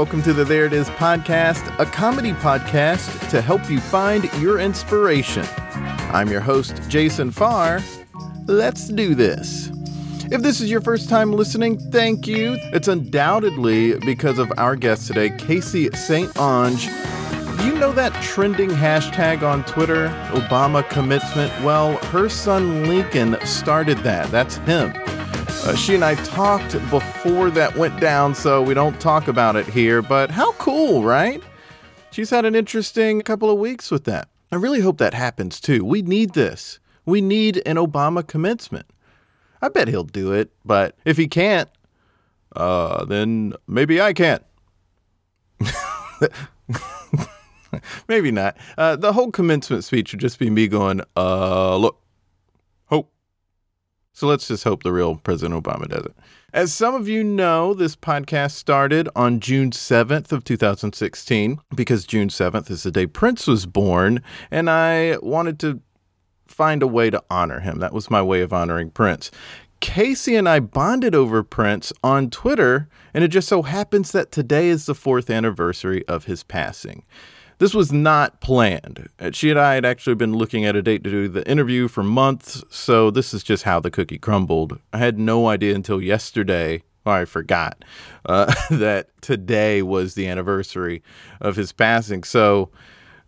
Welcome to the There It Is podcast, a comedy podcast to help you find your inspiration. I'm your host, Jason Farr. Let's do this. If this is your first time listening, thank you. It's undoubtedly because of our guest today, Casey St. Ange. You know that trending hashtag on Twitter, Obama commencement? Well, her son Lincoln started that. That's him. Uh, she and I talked before that went down, so we don't talk about it here, but how cool, right? She's had an interesting couple of weeks with that. I really hope that happens too. We need this. We need an Obama commencement. I bet he'll do it, but if he can't, uh, then maybe I can't. maybe not. Uh, the whole commencement speech would just be me going, uh, look. So let's just hope the real President Obama does it. As some of you know, this podcast started on June 7th of 2016 because June 7th is the day Prince was born, and I wanted to find a way to honor him. That was my way of honoring Prince. Casey and I bonded over Prince on Twitter, and it just so happens that today is the fourth anniversary of his passing. This was not planned. She and I had actually been looking at a date to do the interview for months, so this is just how the cookie crumbled. I had no idea until yesterday, or I forgot, uh, that today was the anniversary of his passing. So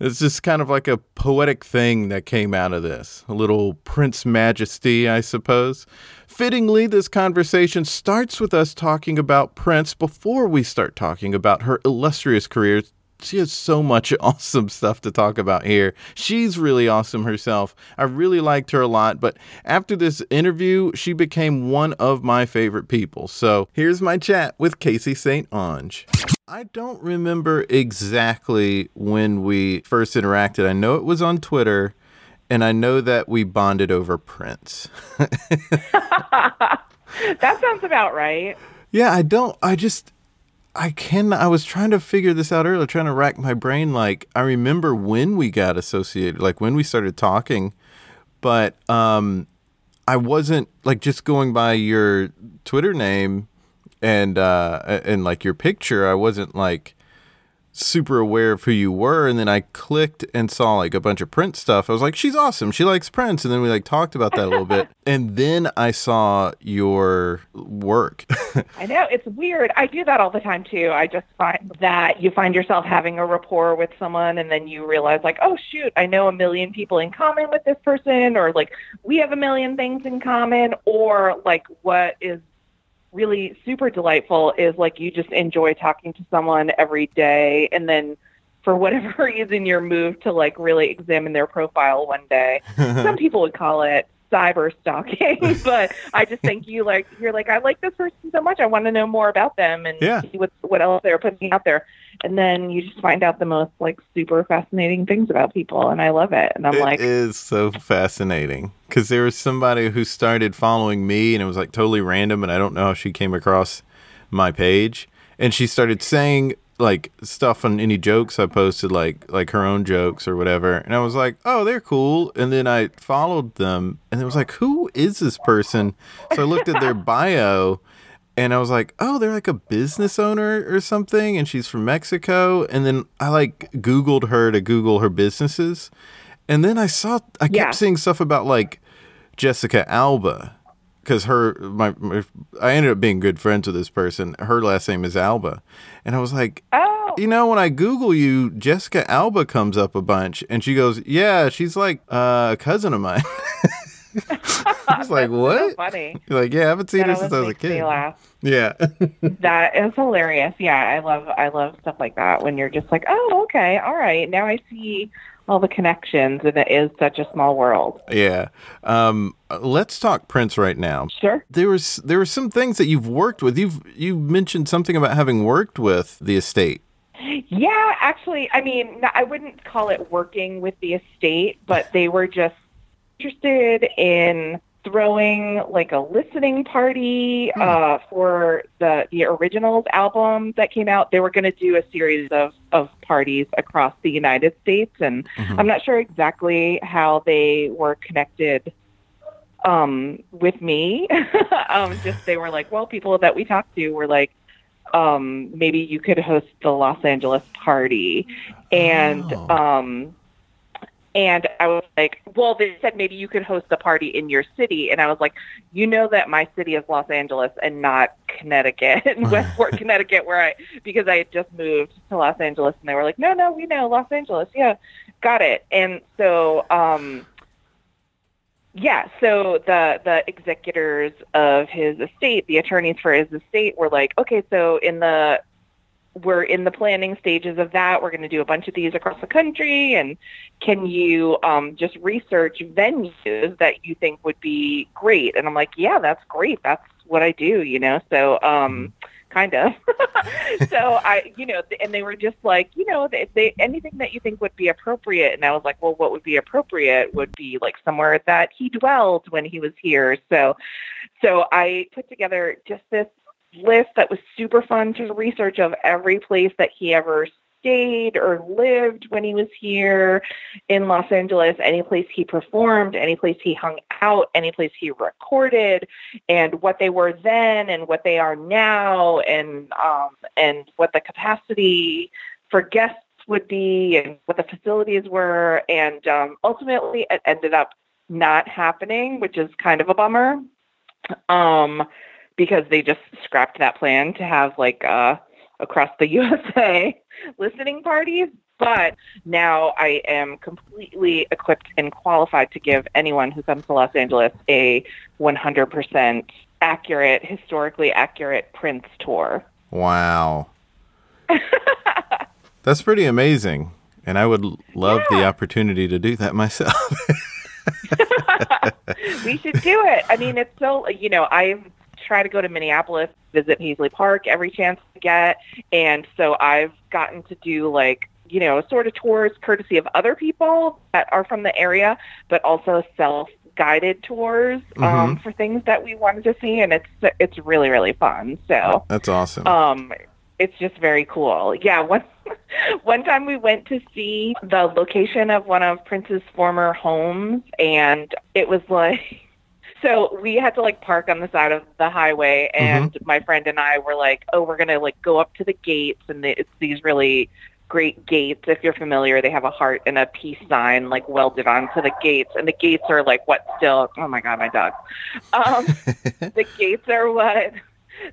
it's just kind of like a poetic thing that came out of this. A little Prince Majesty, I suppose. Fittingly, this conversation starts with us talking about Prince before we start talking about her illustrious career she has so much awesome stuff to talk about here. She's really awesome herself. I really liked her a lot, but after this interview, she became one of my favorite people. So here's my chat with Casey St. Ange. I don't remember exactly when we first interacted. I know it was on Twitter, and I know that we bonded over Prince. that sounds about right. Yeah, I don't, I just, I can. I was trying to figure this out earlier, trying to rack my brain. Like I remember when we got associated, like when we started talking, but um, I wasn't like just going by your Twitter name and uh, and like your picture. I wasn't like super aware of who you were and then I clicked and saw like a bunch of Prince stuff. I was like, she's awesome. She likes Prince. And then we like talked about that a little bit. And then I saw your work. I know. It's weird. I do that all the time too. I just find that you find yourself having a rapport with someone and then you realize like, oh shoot, I know a million people in common with this person or like we have a million things in common or like what is really super delightful is like you just enjoy talking to someone every day and then for whatever reason you're moved to like really examine their profile one day. Some people would call it cyber stalking, but I just think you like you're like I like this person so much. I want to know more about them and yeah. see what what else they're putting out there. And then you just find out the most like super fascinating things about people, and I love it. And I'm it like, it is so fascinating because there was somebody who started following me, and it was like totally random, and I don't know how she came across my page, and she started saying like stuff on any jokes I posted, like like her own jokes or whatever. And I was like, oh, they're cool. And then I followed them, and it was like, who is this person? So I looked at their bio, and I was like, oh, they're like a business owner or something, and she's from Mexico. And then I like Googled her to Google her businesses, and then I saw I kept Yeah. seeing stuff about like Jessica Alba. Because her, my, my, I ended up being good friends with this person. Her last name is Alba, and I was like, oh, you know, when I Google you, Jessica Alba comes up a bunch, and she goes, "Yeah, she's like uh, a cousin of mine." I was like, so "What?" funny. You're like, "Yeah, I haven't seen That her since I was a kid." Yeah, That is hilarious. Yeah, I love I love stuff like that when you're just like, oh, okay, all right, now I see all the connections, and it is such a small world. yeah. Um, let's talk Prince right now. Sure. There was there were some things that you've worked with. You've you mentioned something about having worked with the estate. Yeah, actually, I mean, I wouldn't call it working with the estate, but they were just interested in throwing like a listening party uh, for the the originals album that came out. They were going to do a series of of parties across the United States, and I'm not sure exactly how they were connected um, with me. um, just they were like, well, people that we talked to were like, um, maybe you could host the Los Angeles party, and Oh. um, and I was like, well, they said maybe you could host a party in your city, and I was like, you know that my city is Los Angeles and not Connecticut, Westport, Connecticut, where I because I had just moved to Los Angeles, and they were like, no, no, we know Los Angeles, yeah, got it, and so. um yeah, so the the executors of his estate, the attorneys for his estate were like, okay, so in the we're in the planning stages of that. We're going to do a bunch of these across the country, and can you um, just research venues that you think would be great? And I'm like, yeah, that's great. That's what I do, you know. So, um, kind of. so I, you know, and they were just like, you know, they, they anything that you think would be appropriate. And I was like, well, what would be appropriate would be like somewhere that he dwelled when he was here. So, so I put together just this list that was super fun to research of every place that he ever stayed or lived when he was here in Los Angeles, any place he performed, any place he hung out, any place he recorded, and what they were then and what they are now, and um, and what the capacity for guests would be, and what the facilities were, and um, ultimately it ended up not happening, which is kind of a bummer. Um, because they just scrapped that plan to have like uh across the USA listening parties. But now I am completely equipped and qualified to give anyone who comes to Los Angeles a 100% accurate, historically accurate Prince tour. Wow. That's pretty amazing. And I would love the opportunity to do that myself. we should do it. I mean, it's so, you know, I try to go to Minneapolis, visit Paisley Park every chance I get. And so I've gotten to do like, you know, sort of tours courtesy of other people that are from the area, but also self guided tours um, for things that we wanted to see. And it's, it's really, really fun. So, That's awesome. um, it's just very cool. Yeah, one one time we went to see the location of one of Prince's former homes, and it was like. So we had to like park on the side of the highway, and my friend and I were like, "Oh, we're gonna like go up to the gates, and it's these really great gates. If you're familiar, they have a heart and a peace sign like welded onto the gates, and the gates are like what still? Oh my god, my dog. Um, the gates are what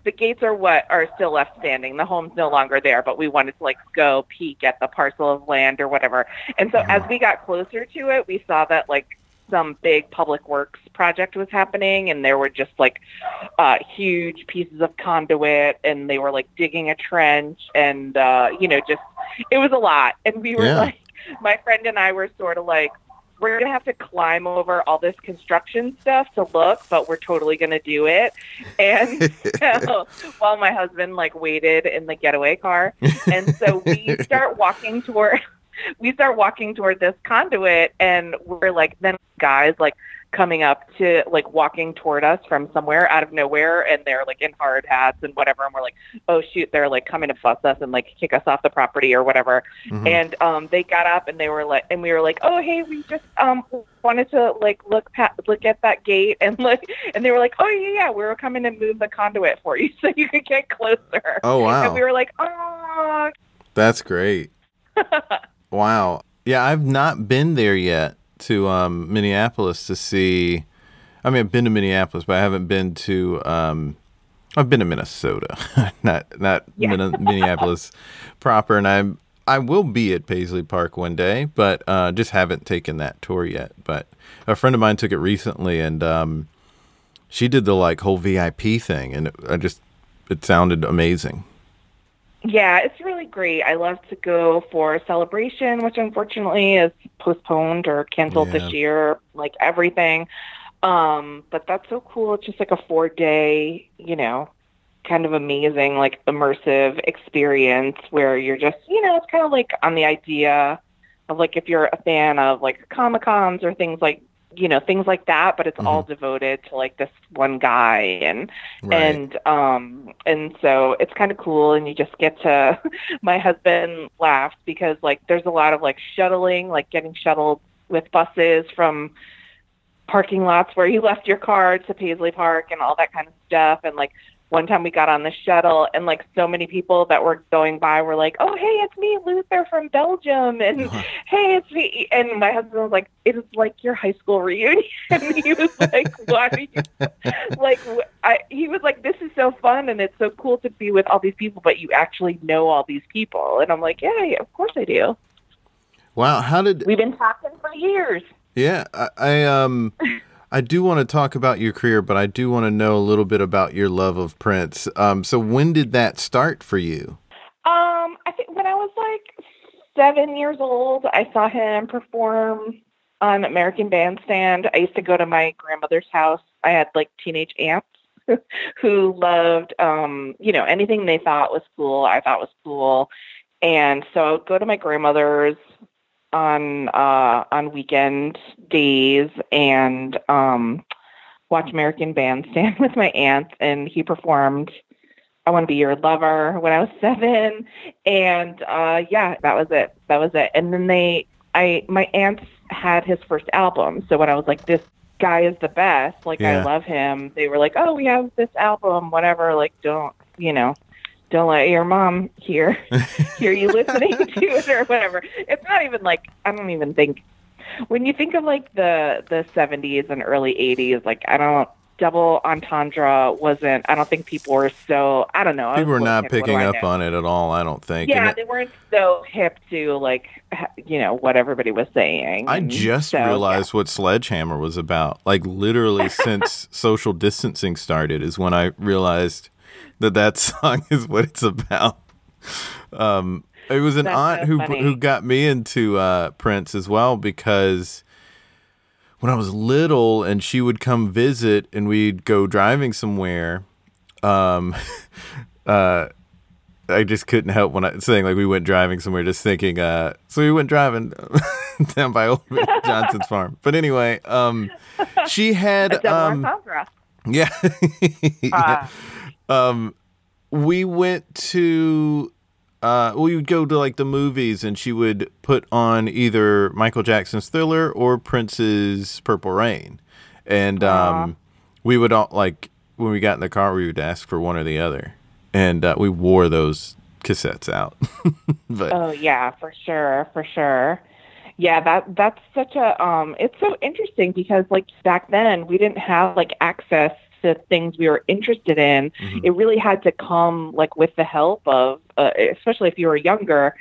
the gates are what are still left standing. The home's no longer there, but we wanted to like go peek at the parcel of land or whatever. And so as we got closer to it, we saw that like some big public works project was happening and there were just like uh huge pieces of conduit and they were like digging a trench and uh you know just it was a lot and we were Yeah. like my friend and I were sort of like we're going to have to climb over all this construction stuff to look, but we're totally going to do it. And so while my husband like waited in the getaway car. And so we start walking toward we start walking toward this conduit and we're like then guys like coming up to like walking toward us from somewhere out of nowhere and they're like in hard hats and whatever. And we're like oh shoot they're like coming to fuss us and like kick us off the property or whatever. And um they got up and they were like and we were like oh hey we just um wanted to like look pat look at that gate and look and they were like oh yeah yeah we were coming to move the conduit for you so you could get closer. Oh, wow. and we were like oh That's great. Wow. Yeah, I've not been there yet to um, Minneapolis to see. I mean, I've been to Minneapolis, but I haven't been to. Um, I've been to Minnesota, not not Yeah. Min- Minneapolis proper, and I I will be at Paisley Park one day, but uh, just haven't taken that tour yet. But a friend of mine took it recently, and um, she did the like whole VIP thing, and it, I just it sounded amazing. Yeah, it's really great. I love to go for a celebration, which unfortunately is postponed or canceled Yeah. this year, like everything. Um, but that's so cool. It's just like a four day, you know, kind of amazing, like immersive experience where you're just, you know, it's kind of like on the idea of like if you're a fan of like Comic Cons or things like you know things like that but it's mm-hmm. all devoted to like this one guy and right. and um and so it's kind of cool and you just get to my husband laughs because like there's a lot of like shuttling like getting shuttled with buses from parking lots where you left your car to Paisley Park and all that kind of stuff and like one time we got on the shuttle and like so many people that were going by were like, "Oh, hey, it's me, Luther from Belgium," and uh-huh. "Hey, it's me." And my husband was like, "It is like your high school reunion." and he was like, "Why?" like, I, he was like, "This is so fun and it's so cool to be with all these people, but you actually know all these people." And I'm like, "Yeah, yeah of course I do." Wow, how did we've been talking for years? Yeah, I, I um. I do want to talk about your career, but I do want to know a little bit about your love of Prince. Um, so when did that start for you? Um, I think when I was like seven years old, I saw him perform on American Bandstand. I used to go to my grandmother's house. I had like teenage aunts who loved, um, you know, anything they thought was cool. I thought was cool, and so I would go to my grandmother's on uh, on weekend days and um, watch American Bandstand with my aunt, and he performed "I Want to Be Your Lover" when I was seven, and uh, yeah, that was it. That was it. And then they, I, my aunt had his first album, so when I was like, "This guy is the best," like yeah. I love him, they were like, "Oh, we have this album, whatever." Like, don't you know? Don't let your mom hear hear you listening to it or whatever. It's not even like I don't even think when you think of like the the 70s and early 80s, like I don't double entendre wasn't i don't think people were so i don't know people were not picking up on it at all i don't think yeah they weren't so hip to like you know what everybody was saying i just so, realized yeah. what sledgehammer was about like literally since social distancing started is when i realized that that song is what it's about. Um, it was an That's aunt so who funny. who got me into uh, Prince as well because when I was little and she would come visit and we'd go driving somewhere. Um, uh, I just couldn't help when I saying like we went driving somewhere, just thinking. Uh, so we went driving down by old Johnson's farm. But anyway, um, she had um, yeah. yeah. Um, we went to uh, we would go to like the movies, and she would put on either Michael Jackson's Thriller or Prince's Purple Rain, and um, we would all like when we got in the car, we would ask for one or the other, and uh, we wore those cassettes out. but oh yeah, for sure, for sure. Yeah, that that's such a um. It's so interesting because like back then we didn't have like access to things we were interested in, mm-hmm. it really had to come like with the help of, uh, especially if you were younger,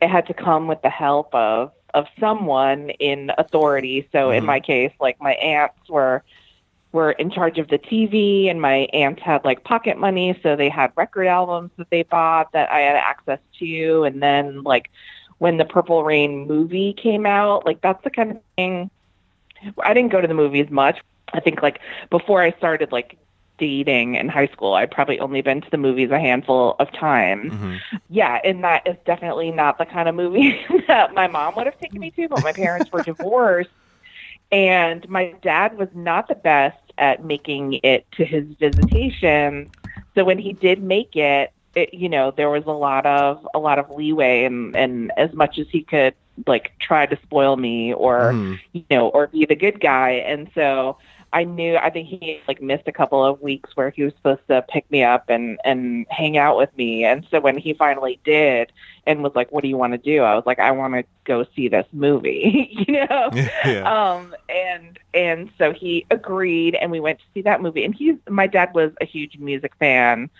it had to come with the help of of someone in authority. So mm-hmm. in my case, like my aunts were were in charge of the TV and my aunts had like pocket money so they had record albums that they bought that I had access to and then like when the Purple Rain movie came out like that's the kind of thing I didn't go to the movies much I think like before I started like dating in high school, I'd probably only been to the movies a handful of times. Mm-hmm. Yeah, and that is definitely not the kind of movie that my mom would have taken me to, but my parents were divorced and my dad was not the best at making it to his visitation. So when he did make it, it you know, there was a lot of a lot of leeway and and as much as he could like try to spoil me or mm. you know, or be the good guy. And so I knew I think he like missed a couple of weeks where he was supposed to pick me up and and hang out with me. And so when he finally did and was like, "What do you want to do?" I was like, "I want to go see this movie," you know. Yeah. Um and and so he agreed and we went to see that movie. And he's my dad was a huge music fan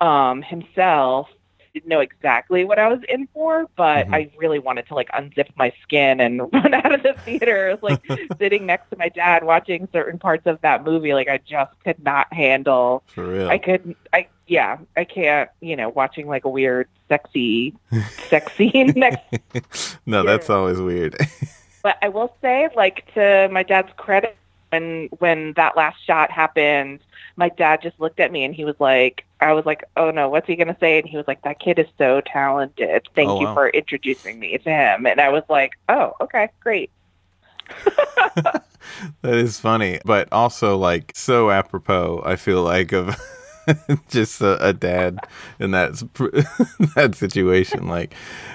um himself didn't know exactly what I was in for, but mm-hmm. I really wanted to like unzip my skin and run out of the theater. Like sitting next to my dad watching certain parts of that movie, like I just could not handle. For real. I couldn't. I yeah, I can't. You know, watching like a weird, sexy, sex scene next. no, that's always weird. but I will say, like to my dad's credit, when when that last shot happened, my dad just looked at me and he was like, I was like, oh no, what's he gonna say? And he was like, that kid is so talented. Thank Oh, you wow. for introducing me to him. And I was like, oh, okay, great. That is funny, but also like so apropos. I feel like of just a, a dad in that that situation. Like,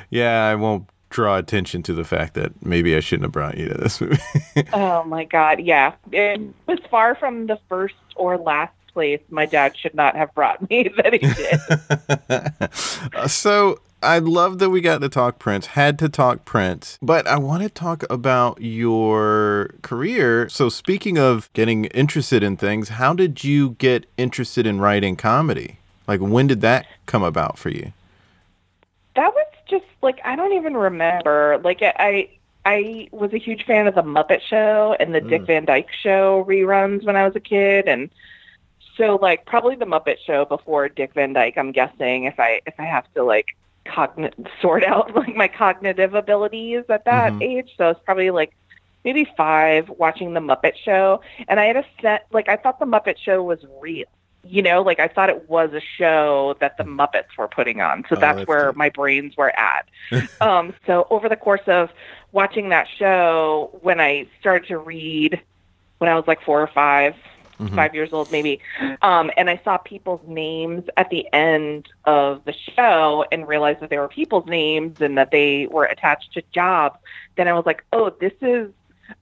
yeah, I won't draw attention to the fact that maybe I shouldn't have brought you to this movie. Oh my God, yeah. It was far from the first or last place my dad should not have brought me that he did. Uh, so I love that we got to talk Prince. Had to talk Prince, but I want to talk about your career. So speaking of getting interested in things, how did you get interested in writing comedy? Like when did that come about for you? that was just like I don't even remember. Like I I was a huge fan of the Muppet Show and the Dick Van Dyke Show reruns when I was a kid, and so like probably the Muppet Show before Dick Van Dyke. I'm guessing if I if I have to like cogn- sort out like my cognitive abilities at that Mhm. age. So it's probably like maybe five watching the Muppet Show, and I had a set like I thought the Muppet Show was real. You know, like I thought it was a show that the Muppets were putting on. So Oh, that's, that's where my brains were at. um, so over the course of watching that show, when I started to read, when I was like four or 5 Mhm. five years old maybe, um, and I saw people's names at the end of the show and realized that they were people's names and that they were attached to jobs, then I was like, oh, this is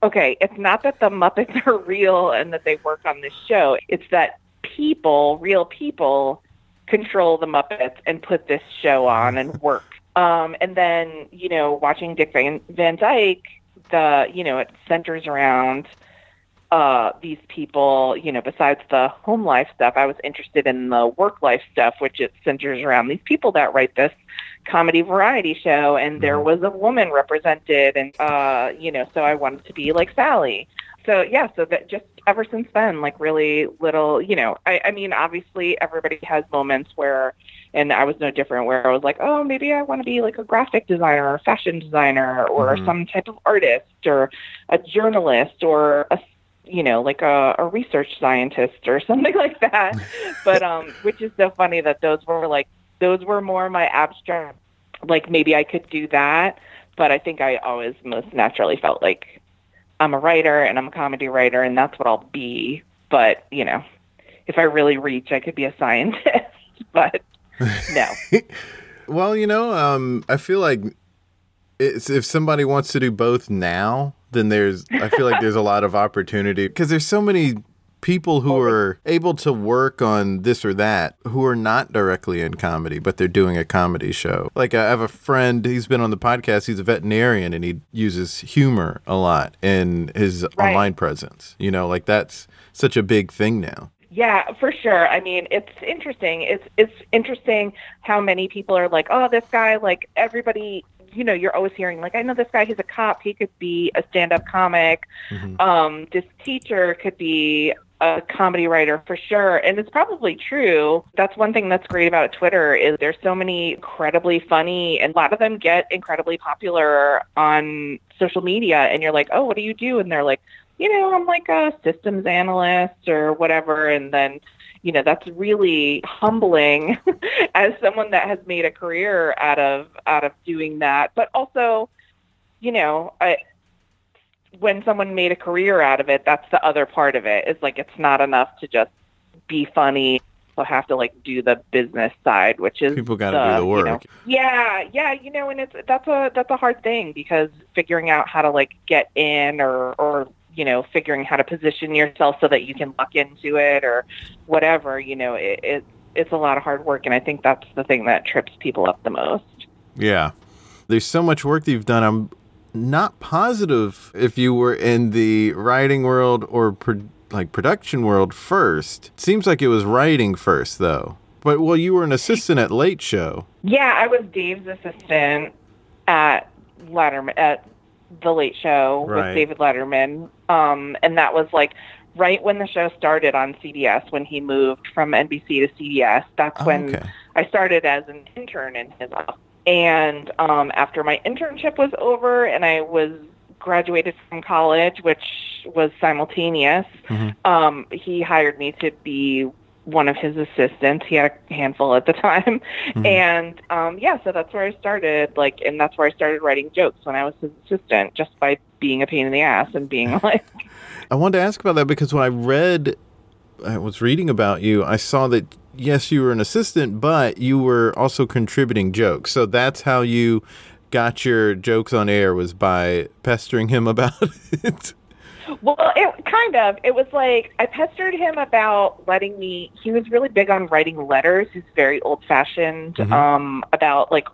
okay. It's not that the Muppets are real and that they work on this show. It's that people, real people, control the Muppets and put this show on and work. Um, and then, you know, watching Dick Van, Van Dyke, the, you know, it centers around uh, these people, you know, besides the home life stuff, I was interested in the work life stuff, which it centers around these people that write this comedy variety show. And there was a woman represented. And, uh, you know, so I wanted to be like Sally. So, yeah, so that just ever since then, like really little, you know, I, I mean, obviously everybody has moments where, and I was no different, where I was like, oh, maybe I want to be like a graphic designer or a fashion designer or Mhm. some type of artist or a journalist or a you know, like a, a research scientist or something like that. but um, which is so funny that those were like those were more my abstract. Like maybe I could do that, but I think I always most naturally felt like I'm a writer and I'm a comedy writer, and that's what I'll be. But you know, if I really reach, I could be a scientist. but no, Well, you know, um, I feel like if somebody wants to do both now, then there's, I feel like there's a lot of opportunity because there's so many people who are able to work on this or that who are not directly in comedy, but they're doing a comedy show. Like I have a friend, he's been on the podcast, he's a veterinarian and he uses humor a lot in his Right. online presence. You know, like that's such a big thing now. Yeah, for sure. I mean, it's interesting. It's it's interesting how many people are like, "Oh, this guy like everybody, you know, you're always hearing like, I know this guy, he's a cop, he could be a stand-up comic. Mhm. Um this teacher could be a comedy writer for sure." And it's probably true. That's one thing that's great about Twitter is there's so many incredibly funny and a lot of them get incredibly popular on social media and you're like, "Oh, what do you do?" and they're like, you know, I'm like a systems analyst or whatever. And then, you know, that's really humbling as someone that has made a career out of out of doing that. But also, you know, I when someone made a career out of it, that's the other part of it. It's like it's not enough to just be funny. You have to like do the business side, which is People got to do the you know, work. yeah, yeah, you know, and it's that's a that's a hard thing because figuring out how to like get in or or you know figuring how to position yourself so that you can luck into it or whatever, you know, it, it it's a lot of hard work, and I think that's the thing that trips people up the most. Yeah. There's so much work that you've done. I'm not positive if you were in the writing world or pro- like production world first. Seems like it was writing first though. But well, you were an assistant at Late Show. Yeah, I was Dave's assistant at Letterman at the Late Show Right. with David Letterman, um, and that was like right when the show started on CBS when he moved from NBC to CBS. That's when okay. I started as an intern in his office. And um, after my internship was over and I was graduated from college, which was simultaneous, um, he hired me to be one of his assistants. He had a handful at the time. And um, yeah, so that's where I started. Like, and that's where I started writing jokes when I was his assistant, just by being a pain in the ass and being like, I wanted to ask about that because when I read, I was reading about you, I saw that yes, you were an assistant, but you were also contributing jokes. So that's how you got your jokes on air was by pestering him about it. Well, it kind of. It was like I pestered him about letting me. He was really big on writing letters. He's very old-fashioned um, about like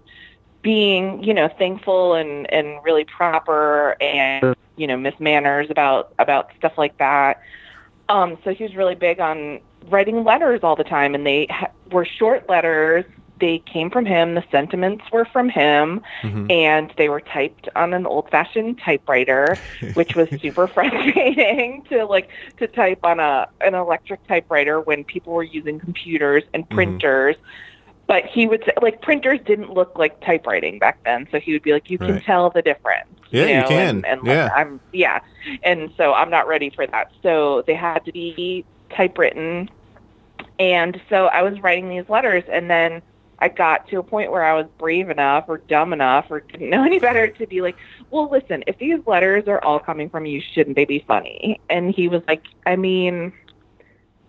being, you know, thankful and and really proper and you know, miss manners about about stuff like that. Um, so he was really big on writing letters all the time, and they ha- were short letters. They came from him. The sentiments were from him, and they were typed on an old-fashioned typewriter, which was super frustrating to like to type on a an electric typewriter when people were using computers and printers. But he would say, like printers didn't look like typewriting back then, so he would be like, "You can Right. tell the difference." Yeah, you know, can. And, and like, Yeah. I'm yeah, and so I'm not ready for that. So they had to be typewritten, and so I was writing these letters, and then I got to a point where I was brave enough or dumb enough or didn't know any better to be like, well, listen, if these letters are all coming from you, shouldn't they be funny? And he was like, I mean,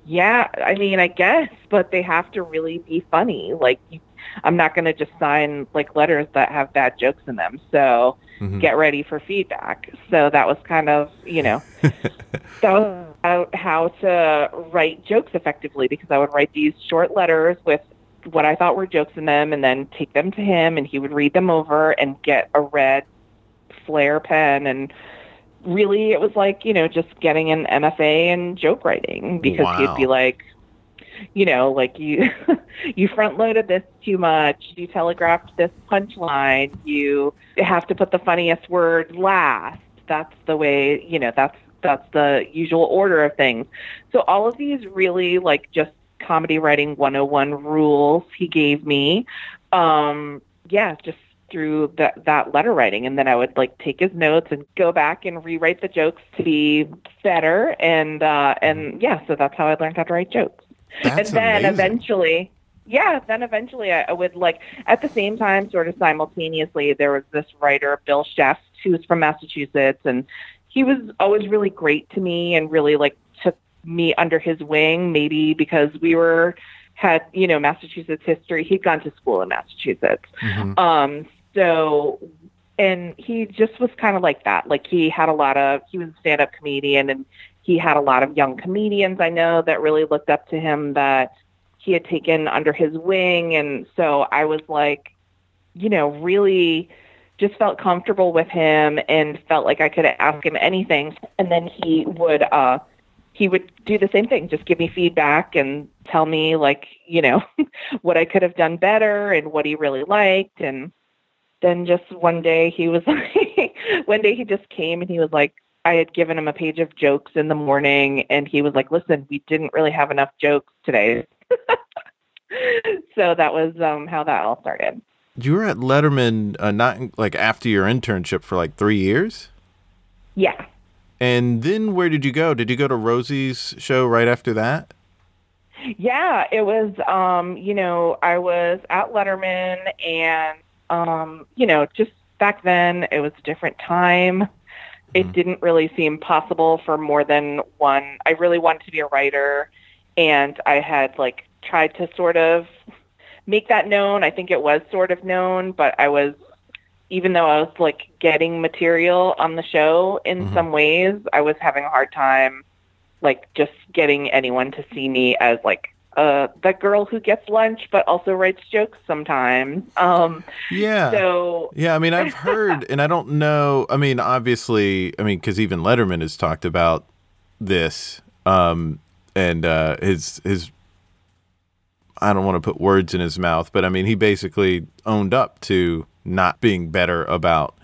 yeah, I mean, I guess, but they have to really be funny. Like, you, I'm not going to just sign like letters that have bad jokes in them. So Mhm. get ready for feedback. So that was kind of, you know, that was about how to write jokes effectively because I would write these short letters with what I thought were jokes in them and then take them to him and he would read them over and get a red Flair pen and really it was like, you know, just getting an MFA in joke writing because Wow. he'd be like you know, like you you front loaded this too much, you telegraphed this punchline, you have to put the funniest word last. That's the way, you know, that's that's the usual order of things. So all of these really like just comedy writing 101 rules he gave me. Um yeah, just through that that letter writing. And then I would like take his notes and go back and rewrite the jokes to be better. And uh and yeah, so that's how I learned how to write jokes. That's and then amazing. eventually yeah then eventually I, I would like at the same time sort of simultaneously there was this writer bill Scheft who's from massachusetts. And he was always really great to me and really like took me under his wing maybe because we were had you know massachusetts history. He'd gone to school in massachusetts. Mhm. um so and he just was kind of like that like he had a lot of he was a stand-up comedian and he had a lot of young comedians I know that really looked up to him that he had taken under his wing. And so I was like, you know, really just felt comfortable with him and felt like I could ask him anything. And then he would, uh, he would do the same thing, just give me feedback and tell me like, you know, what I could have done better and what he really liked. And then just one day he was like, one day he just came and he was like, I had given him a page of jokes in the morning and he was like, listen, we didn't really have enough jokes today. so that was um, how that all started. You were at Letterman uh, not like after your internship for like three years, Yeah. and then where did you go? Did you go to Rosie's show right after that? Yeah, it was um, you know, I was at Letterman and um, you know, just back then it was a different time. It didn't really seem possible for more than one. I really wanted to be a writer and I had like tried to sort of make that known. I think it was sort of known, but I was even though I was like getting material on the show in some ways, I was having a hard time like just getting anyone to see me as like uh the girl who gets lunch but also writes jokes sometimes. Um Yeah. so Yeah, I mean, I've heard, and I don't know. I mean, obviously, I mean, because even Letterman has talked about this, um, and uh, his his. I don't want to put words in his mouth, but I mean, he basically owned up to not being better about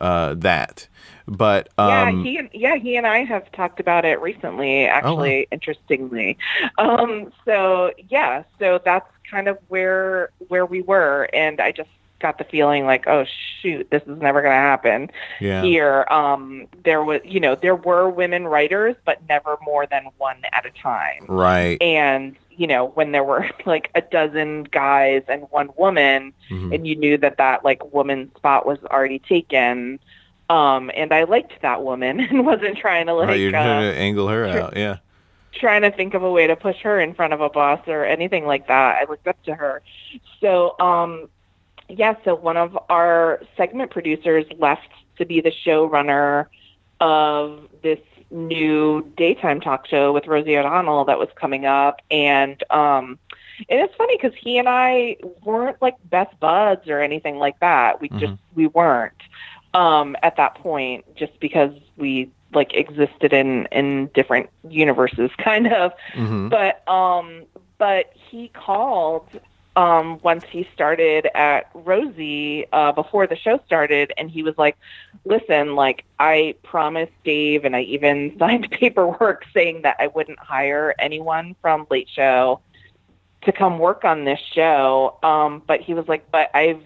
uh, that. But yeah, um, he and yeah, he and I have talked about it recently, actually, interestingly. Um so yeah, so that's kind of where where we were and I just got the feeling like, oh shoot, this is never going to happen Yeah. here. Um, there was, you know, there were women writers, but never more than one at a time. Right. And you know, when there were like a dozen guys and one woman, Mhm. and you knew that that like woman's spot was already taken. Um, and I liked that woman and wasn't trying to like right. You're uh, trying to angle her out. Yeah. trying to think of a way to push her in front of a boss or anything like that. I looked up to her. So, um, yeah, so one of our segment producers left to be the showrunner of this new daytime talk show with Rosie O'Donnell that was coming up. And, um, and it's funny because he and I weren't like best buds or anything like that. We just, we weren't, um, at that point, just because we like existed in, in different universes kind of. Hmm but um but he called um once he started at Rosie uh before the show started and he was like listen like I promised Dave and I even signed paperwork saying that I wouldn't hire anyone from Late Show to come work on this show. Um but he was like but I've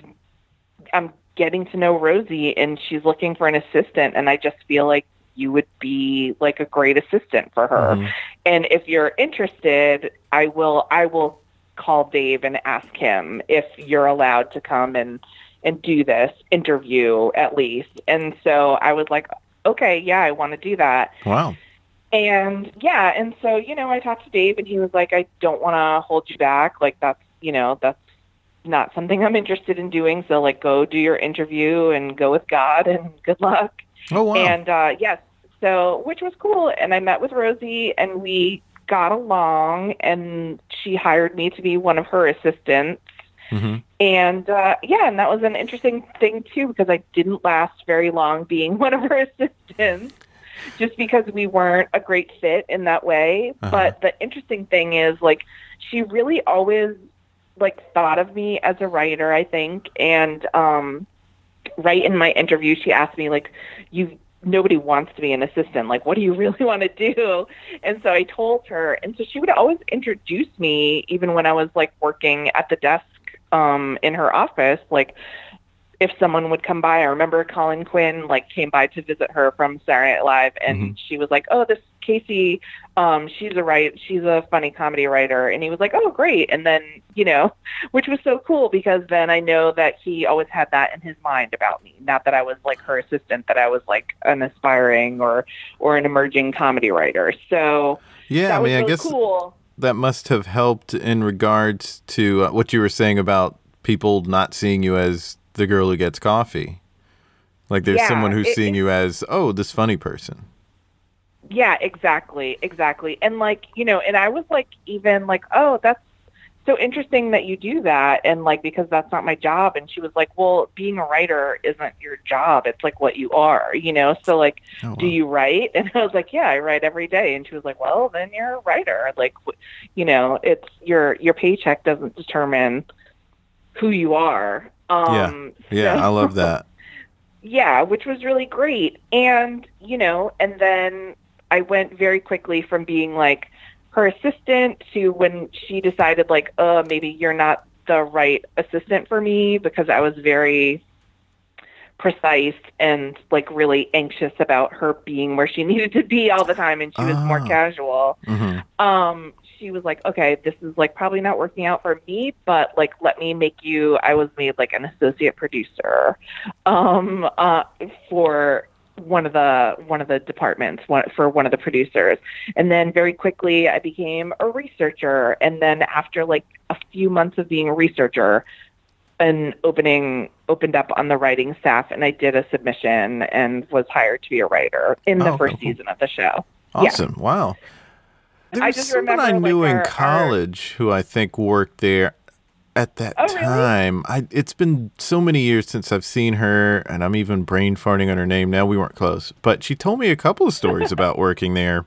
I'm getting to know Rosie and she's looking for an assistant and I just feel like you would be like a great assistant for her Mhm. and if you're interested i will i will call dave and ask him if you're allowed to come and and do this interview at least and so i was like okay yeah i want to do that Wow. and yeah and so you know i talked to dave and he was like i don't want to hold you back like that's you know that's not something i'm interested in doing so like go do your interview and go with god and good luck Oh wow. and uh, yes, so which was cool. And I met with Rosie, and we got along, and she hired me to be one of her assistants. hmm And uh, yeah, and that was an interesting thing too because I didn't last very long being one of her assistants, just because we weren't a great fit in that way. Uh-huh. But the interesting thing is, like, she really always like thought of me as a writer. I think, and um, right in my interview, she asked me like, "You." Nobody wants to be an assistant. Like, what do you really want to do? And so I told her, and so she would always introduce me, even when I was like working at the desk um in her office like if someone would come by i remember colin quinn like came by to visit her from saturday night live and she was like oh this casey um she's a write she's a funny comedy writer and he was like oh great and then you know which was so cool because then i know that he always had that in his mind about me not that i was like her assistant that i was like an aspiring or or an emerging comedy writer so Yeah. that I was mean, I guess cool that must have helped in regards to uh, what you were saying about people not seeing you as the girl who gets coffee. Like there's Yeah, someone who's it- seeing you as, oh, this funny person. Yeah, exactly, exactly. And like, you know, and I was like even like, "Oh, that's so interesting that you do that." And like because that's not my job and she was like, "Well, being a writer isn't your job. It's like what you are, you know?" So like, Oh, "Do you write?" And I was like, "Yeah, I write every day." And she was like, "Well, then you're a writer." Like, you know, it's your your paycheck doesn't determine who you are. Um Yeah, so- I love that. yeah, which was really great. And, you know, and then I went very quickly from being like her assistant to when she decided like, uh, maybe you're not the right assistant for me because I was very precise and like really anxious about her being where she needed to be all the time and she was more Ah. casual hmm um she was like okay this is like probably not working out for me but like let me make you i was made like an associate producer um uh for one of the one of the departments one, for one of the producers and then very quickly i became a researcher and then after like a few months of being a researcher an opening opened up on the writing staff and i did a submission and was hired to be a writer in the Oh, first cool. season of the show Yeah. Awesome. Wow. There I was just someone I knew like, in our- our- college who I think worked there at that Oh, really? time. I it's been so many years since I've seen her and I'm even brain farting on her name now. We weren't close. But she told me a couple of stories about working there.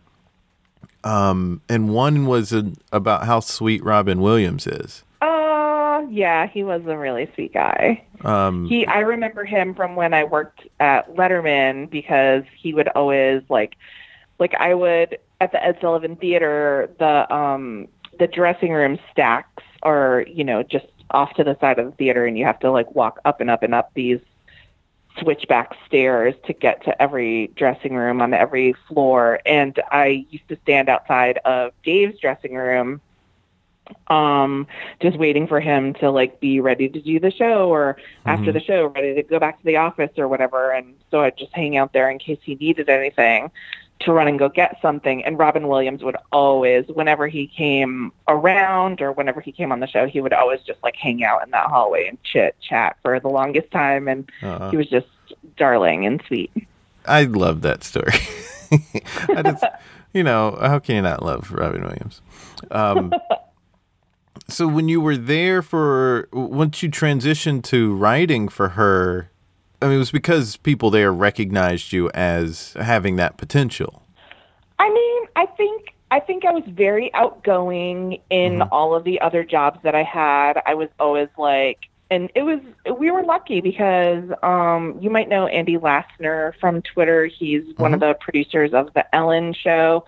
Um and one was a, about how sweet Robin Williams is. Oh, yeah, he was a really sweet guy. Um He, I remember him from when I worked at Letterman because he would always like, like I would at the Ed Sullivan Theater, the um the dressing room stacks are you know just off to the side of the theater, and you have to like walk up and up and up these switchback stairs to get to every dressing room on every floor. And I used to stand outside of Dave's dressing room um just waiting for him to like be ready to do the show or after Mhm. the show ready to go back to the office or whatever and so I'd just hang out there in case he needed anything to run and go get something and Robin Williams would always whenever he came around or whenever he came on the show he would always just like hang out in that hallway and chit chat for the longest time and Uh, he was just darling and sweet I love that story. I just, you know, how can you not love Robin Williams? Um, so when you were there for once you transitioned to writing for her, I mean, it was because people there recognized you as having that potential. I mean, I think I think I was very outgoing in Mhm. all of the other jobs that I had. I was always like and it was we were lucky because um you might know Andy Lassner from Twitter. He's one of the producers of the Ellen show.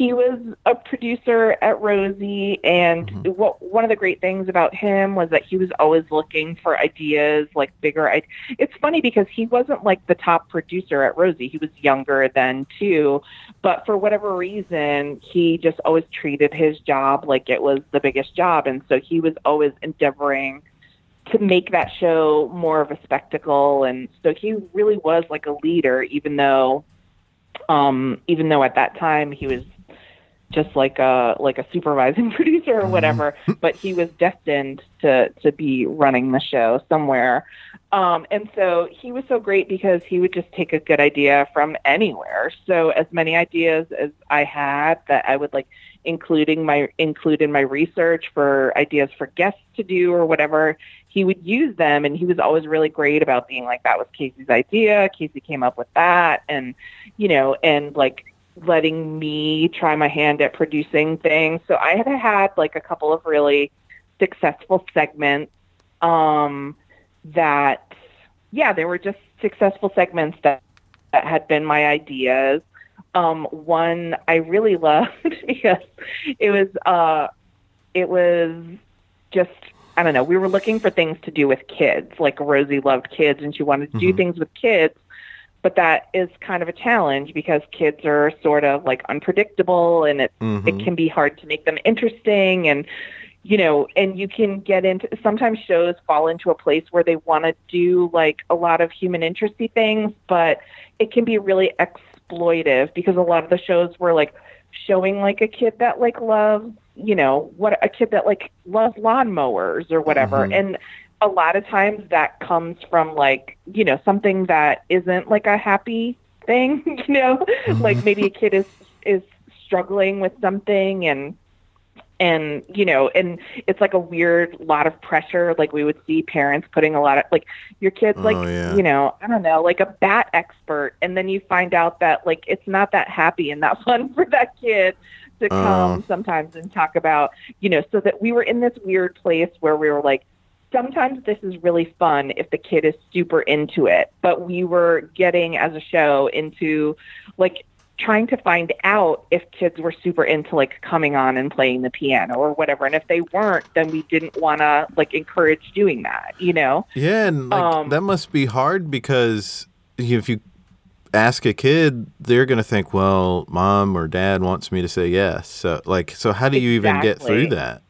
He was a producer at Rosie and Mhm. what one of the great things about him was that he was always looking for ideas like bigger I- it's funny because he wasn't like the top producer at Rosie. He was younger then too, but for whatever reason, he just always treated his job like it was the biggest job, and so he was always endeavoring to make that show more of a spectacle. And so he really was like a leader, even though, um, even though at that time he was just like a like a supervising producer or whatever, but he was destined to to be running the show somewhere. Um, and so he was so great because he would just take a good idea from anywhere. So as many ideas as I had that I would like including my include in my research for ideas for guests to do or whatever, he would use them and he was always really great about being like that was Casey's idea. Casey came up with that and you know, and like letting me try my hand at producing things. So I had had like a couple of really successful segments um that yeah, they were just successful segments that that had been my ideas. Um one I really loved because it was uh it was just I don't know, we were looking for things to do with kids. Like Rosie loved kids and she wanted to do Mhm. things with kids but that is kind of a challenge because kids are sort of like unpredictable and it Mhm. it can be hard to make them interesting and you know and you can get into sometimes shows fall into a place where they want to do like a lot of human interesty things but it can be really exploitive because a lot of the shows were like showing like a kid that like loves you know what a kid that like loves lawnmowers or whatever Mhm. and a lot of times that comes from like you know something that isn't like a happy thing you know mm-hmm. like maybe a kid is is struggling with something and and you know and it's like a weird lot of pressure like we would see parents putting a lot of like your kids oh, like Oh, yeah. you know i don't know like a bat expert and then you find out that like it's not that happy and that fun for that kid to uh-huh. come Oh. sometimes and talk about you know so that we were in this weird place where we were like sometimes this is really fun if the kid is super into it but we were getting as a show into like trying to find out if kids were super into like coming on and playing the piano or whatever and if they weren't then we didn't want to like encourage doing that you know Yeah, and like, Um, that must be hard because if you ask a kid, they're going to think, "Well, mom or dad wants me to say yes." So, like, so how do you even get through that?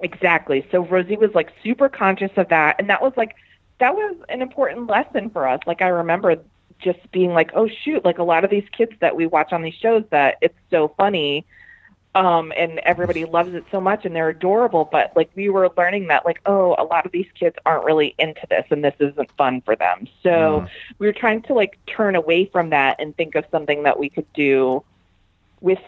Exactly. So Rosie was like super conscious of that. And that was like, that was an important lesson for us. Like, I remember just being like, oh, shoot, like a lot of these kids that we watch on these shows that it's so funny. Um, and everybody loves it so much and they're adorable. But like, we were learning that, like, oh, a lot of these kids aren't really into this and this isn't fun for them. So Mm. we were trying to like turn away from that and think of something that we could do with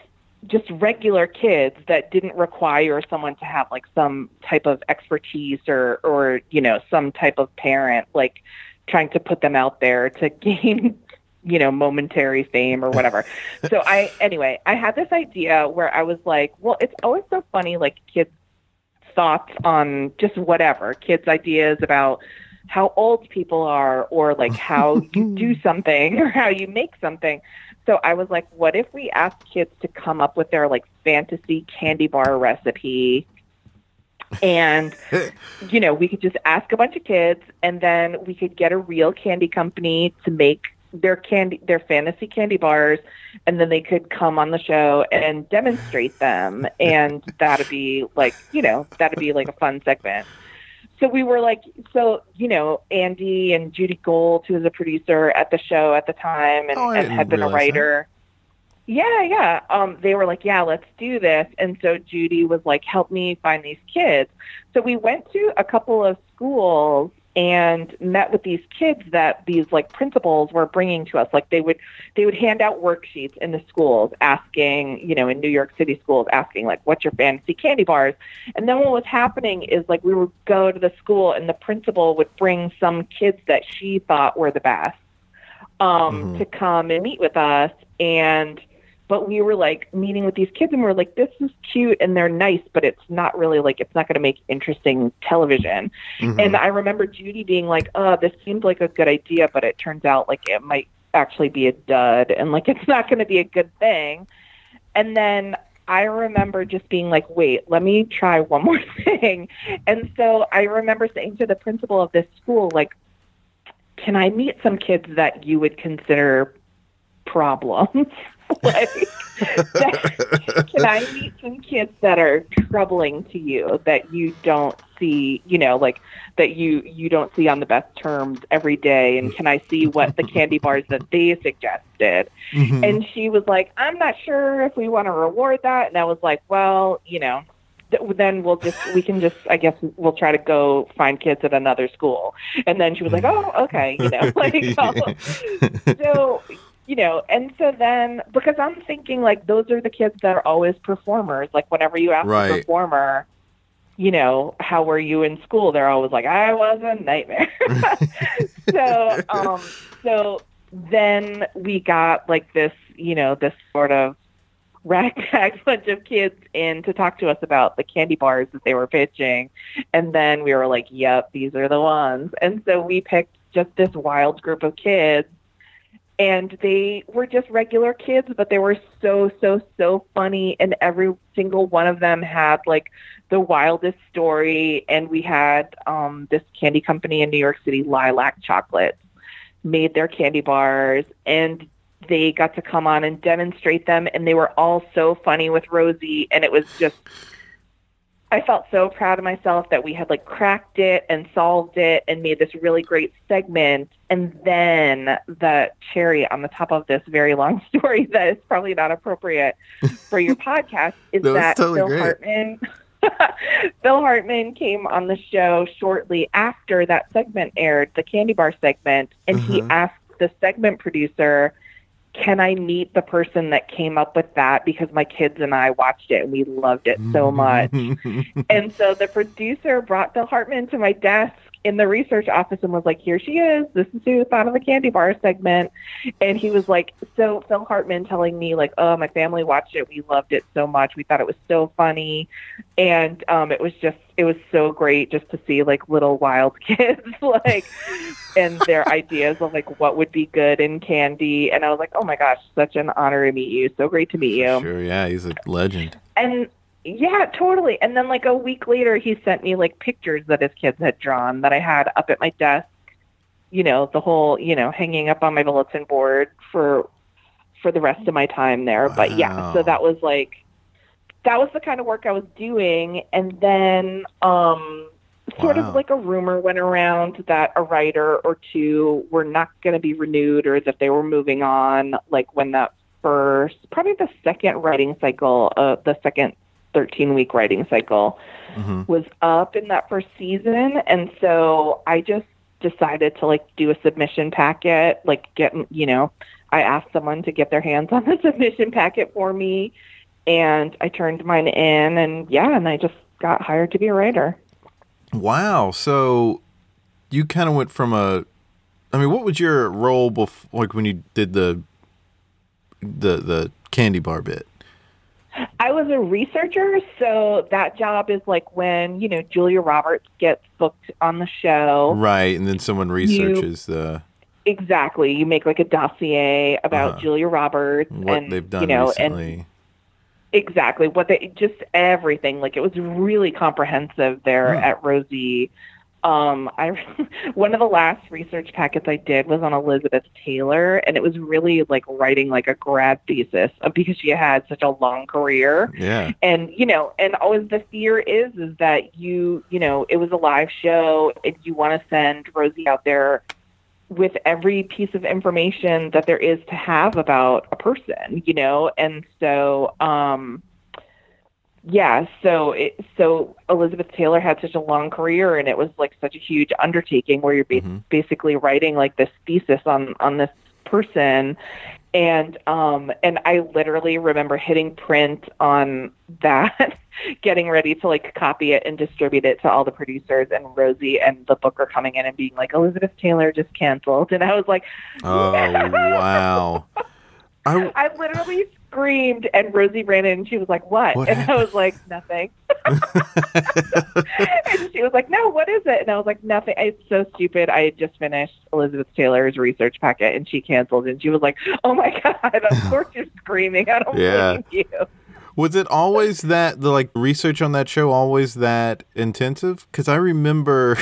just regular kids that didn't require someone to have like some type of expertise or or you know some type of parent like trying to put them out there to gain you know momentary fame or whatever. So i anyway i had this idea where i was like well it's always so funny like kids thoughts on just whatever kids ideas about how old people are or like how you do something or how you make something so I was like, what if we asked kids to come up with their like fantasy candy bar recipe? And you know we could just ask a bunch of kids and then we could get a real candy company to make their candy their fantasy candy bars and then they could come on the show and demonstrate them. And that'd be like you know that'd be like a fun segment so we were like so you know andy and judy gold who was a producer at the show at the time and, Oh, and had been a realize that. writer. Yeah yeah. Um they were like yeah let's do this. And so judy was like help me find these kids. So we went to a couple of schools and met with these kids that these like principals were bringing to us. Like they would they would hand out worksheets in the schools asking you know in new york city schools asking like what's your fantasy candy bars? And then what was happening is like we would go to the school and the principal would bring some kids that she thought were the best um Mhm. to come and meet with us. And but we were like meeting with these kids and we are like this is cute and they're nice but it's not really like it's not going to make interesting television Mhm. and I remember Judy being like, "Oh, this seemed like a good idea, but it turns out like it might actually be a dud, and like it's not going to be a good thing." And then I remember just being like, "Wait, let me try one more thing." And so I remember saying to the principal of this school, like, "Can I meet some kids that you would consider problems?" like, that, can I meet some kids that are troubling to you that you don't see, you know, like that you you don't see on the best terms every day? And can I see what the candy bars that they suggested? Mhm. And she was like, I'm not sure if we want to reward that. And I was like, well, you know, th- then we'll just we can just I guess we'll try to go find kids at another school. And then she was like, oh, okay, you know, like oh. so you know, and so then because I'm thinking like those are the kids that are always performers. Like whenever you ask a performer, you know, how were you in school? They're always like, I was a nightmare. so um so then we got like this, you know, this sort of ragtag bunch of kids in to talk to us about the candy bars that they were pitching. And then we were like, Yep, these are the ones. And so we picked just this wild group of kids and they were just regular kids, but they were so, so, so funny. And every single one of them had like the wildest story. And we had um, this candy company in New York City, Lilac Chocolates, made their candy bars. And they got to come on and demonstrate them. And they were all so funny with Rosie. And it was just, I felt so proud of myself that we had like cracked it and solved it and made this really great segment. And then the cherry on the top of this very long story that is probably not appropriate for your podcast is it's that totally Phil great. Hartman Phil Hartman came on the show shortly after that segment aired, the candy bar segment, and he Mhm. asked the segment producer, Can I meet the person that came up with that? Because my kids and I watched it and we loved it so much. And so the producer brought Phil Hartman to my desk in the research office and was like, "Here she is. This is who thought of the candy bar segment." And he was like, "So Phil Hartman telling me like, oh, my family watched it. We loved it so much. We thought it was so funny, and um, it was just it was so great just to see like little wild kids like and their ideas of like what would be good in candy. And I was like, oh my gosh, such an honor to meet you. So great to meet you. Sure, yeah, he's a legend. And yeah, totally. And then like a week later, he sent me like pictures that his kids had drawn that I had up at my desk. You know, the whole you know hanging up on my bulletin board for for the rest of my time there. But yeah, so that was like that was the kind of work I was doing. And then um sort Wow. of like a rumor went around that a writer or two were not going to be renewed or that they were moving on like when that first probably the second writing cycle uh the second 13 week writing cycle hmm was up in that first season and so i just decided to like do a submission packet like get you know i asked someone to get their hands on the submission packet for me and i turned mine in and yeah and i just got hired to be a writer Wow. So you kind of went from a. I mean, what was your role before, like when you did the the the candy bar bit? I was a researcher, so that job is like when, you know, Julia Roberts gets booked on the show. Right, and then someone researches the Exactly. You make like a dossier about Uh-huh. Julia Roberts what and they've done you know, recently. and exactly what they just everything like it was really comprehensive there Hmm. at Rosie. Um, I one of the last research packets I did was on Elizabeth Taylor, and it was really like writing like a grad thesis because she had such a long career Yeah. and you know and always the fear is is that you you know it was a live show and you want to send rosie out there with every piece of information that there is to have about a person you know and so um yeah so it so elizabeth taylor had such a long career and it was like such a huge undertaking where you're ba- Mhm. basically writing like this thesis on on this person and um and I literally remember hitting print on that getting ready to like copy it and distribute it to all the producers and Rosie and the booker coming in and being like Elizabeth Taylor just canceled and I was like Oh wow. I I literally screamed and Rosie ran in and she was like what, What and I was like nothing. And she was like no what is it? And I was like nothing. It's so stupid. I had just finished Elizabeth Taylor's research packet and she canceled and she was like oh my god of course you're screaming. I don't Yeah. blame you. Was it always that the like research on that show always that intensive? Because I remember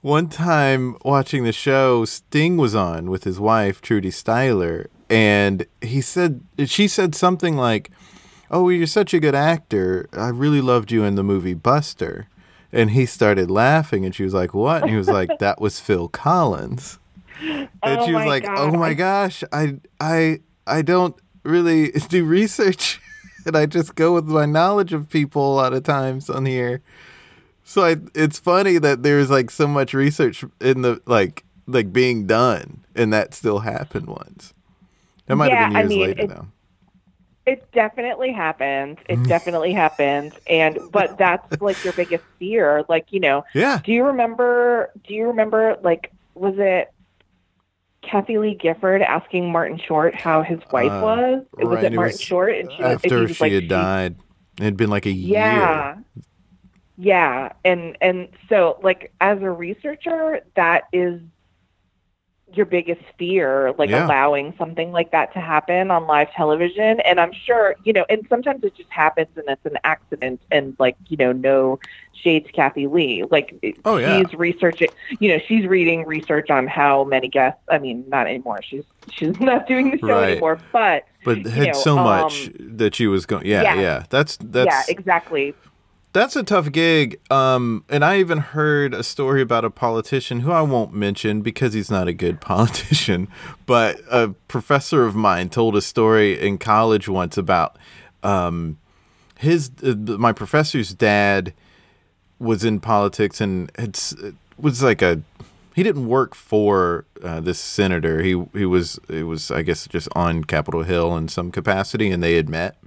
one time watching the show, Sting was on with his wife Trudie Styler, and he said she said something like, "Oh, you're such a good actor. I really loved you in the movie Buster." And he started laughing, and she was like, "What?" And he was like, "That was Phil Collins." And Oh she was like, oh God. "Oh my gosh, I I I don't really do research, and I just go with my knowledge of people a lot of times on here." So I, it's funny that there's like so much research in the like like being done, and that still happened once. That might Yeah, have been I years mean, later it- though. It definitely happened. It Mm-hmm. definitely happened. And but that's like your biggest fear. Like, you know, Yeah. do you remember do you remember like was it Kathie Lee Gifford asking Martin Short how his wife Uh, was? Was it it Martin was Short? And she was, and he After was she like, had died, it had been like a Yeah. year. Yeah. And and so like as a researcher, that is your biggest fear, like Yeah. allowing something like that to happen on live television. And I'm sure, you know, and sometimes it just happens and it's an accident and like, you know, no shades Kathie Lee. Like Oh, yeah. she's researching you know, she's reading research on how many guests I mean, not anymore. She's she's not doing the show Right. anymore. But But had know, so much um, that she was going. Yeah, yeah, yeah. That's that's yeah, exactly. That's a tough gig. Um, and I even heard a story about a politician who I won't mention because he's not a good politician. But a professor of mine told a story in college once about um, his uh, my professor's dad was in politics and had, s- was like a he didn't work for uh, this senator. He he was it was I guess just on Capitol Hill in some capacity, and they had met.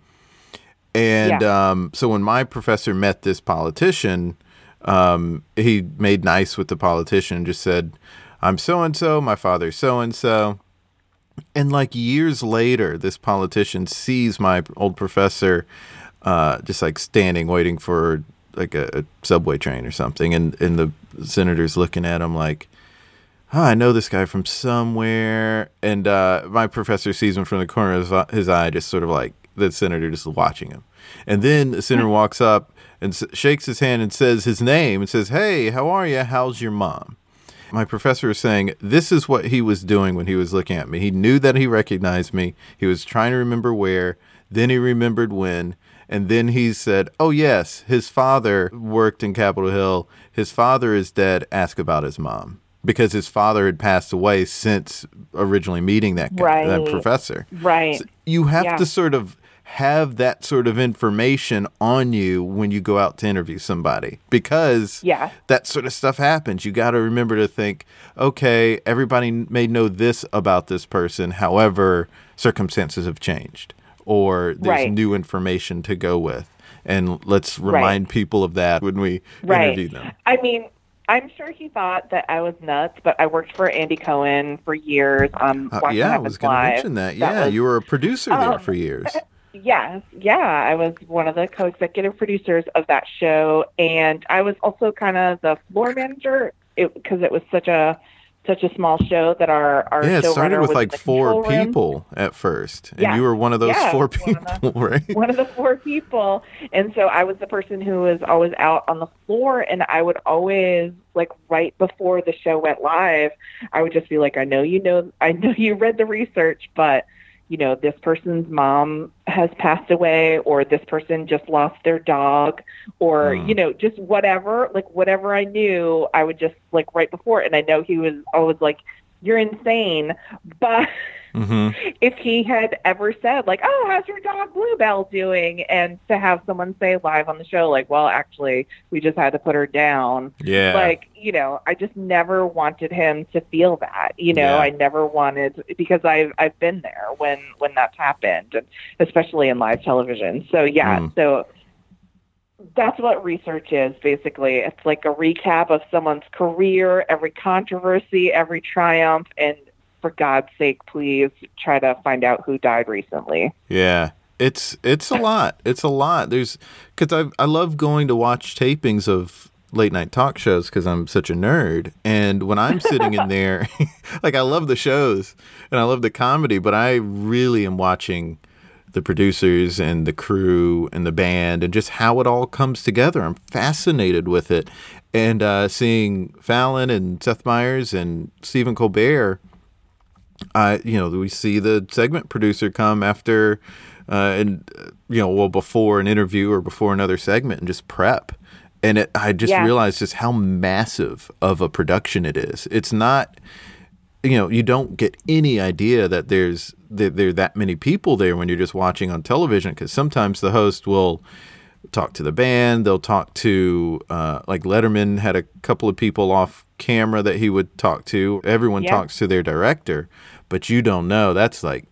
And um, so when my professor met this politician, um, he made nice with the politician and just said, I'm so and so, my father's so and so. And like years later, this politician sees my old professor uh, just like standing waiting for like a, a subway train or something. And, and the senator's looking at him like, oh, I know this guy from somewhere. And uh, my professor sees him from the corner of his eye, just sort of like the senator just watching him. And then the senator hmm. walks up and s- shakes his hand and says his name and says, Hey, how are you? How's your mom? My professor is saying this is what he was doing when he was looking at me. He knew that he recognized me. He was trying to remember where. Then he remembered when. And then he said, Oh, yes, his father worked in Capitol Hill. His father is dead. Ask about his mom. Because his father had passed away since originally meeting that, guy, that professor. Right. So you have Yeah. to sort of have that sort of information on you when you go out to interview somebody because Yeah. that sort of stuff happens. You got to remember to think, okay, everybody may know this about this person. However, circumstances have changed or there's Right. new information to go with. And let's remind people of that when we Right. interview them. I mean, I'm sure he thought that I was nuts, but I worked for Andy Cohen for years on Uh, yeah, I was going to mention that. Yeah, was- you were a producer there Um, for years. Yes, yeah, I was one of the co-executive producers of that show, and I was also kind of the floor manager because it, was such a such a small show that our our yeah, it started with like four control room. people at first, and Yeah. you were one of those Yeah, four one of people, right? one of the four people and so i was the person who was always out on the floor and i would always like right before the show went live i would just be like i know you know i know you read the research but you know this person's mom has passed away or this person just lost their dog or Hmm. you know just whatever like whatever i knew i would just like right before and i know he was always like you're insane but hmm if he had ever said like, "Oh, how's your dog Bluebell doing?" and to have someone say live on the show like, "Well, actually, we just had to put her down." Yeah. Like, you know, I just never wanted him to feel that. You know, Yeah. I never wanted because I've I've been there when when that's happened, and especially in live television. So yeah, Mm. so that's what research is basically. It's like a recap of someone's career, every controversy, every triumph, and for God's sake, please try to find out who died recently. Yeah, it's it's a lot. It's a lot. There's because I I love going to watch tapings of late night talk shows because I'm such a nerd. And when I'm sitting in there, like I love the shows and I love the comedy, but I really am watching the producers and the crew and the band and just how it all comes together. I'm fascinated with it. And uh, seeing Fallon and Seth Meyers and Stephen Colbert uh, you know, we see the segment producer come after, uh, and you know, well before an interview or before another segment, and just prep. And it, I just Yeah. realized just how massive of a production it is. It's not, you know, you don't get any idea that there's that there are that many people there when you're just watching on television. Because sometimes the host will talk to the band. They'll talk to uh, like Letterman had a couple of people off camera that he would talk to. Everyone Yeah. talks to their director, but you don't know. That's like,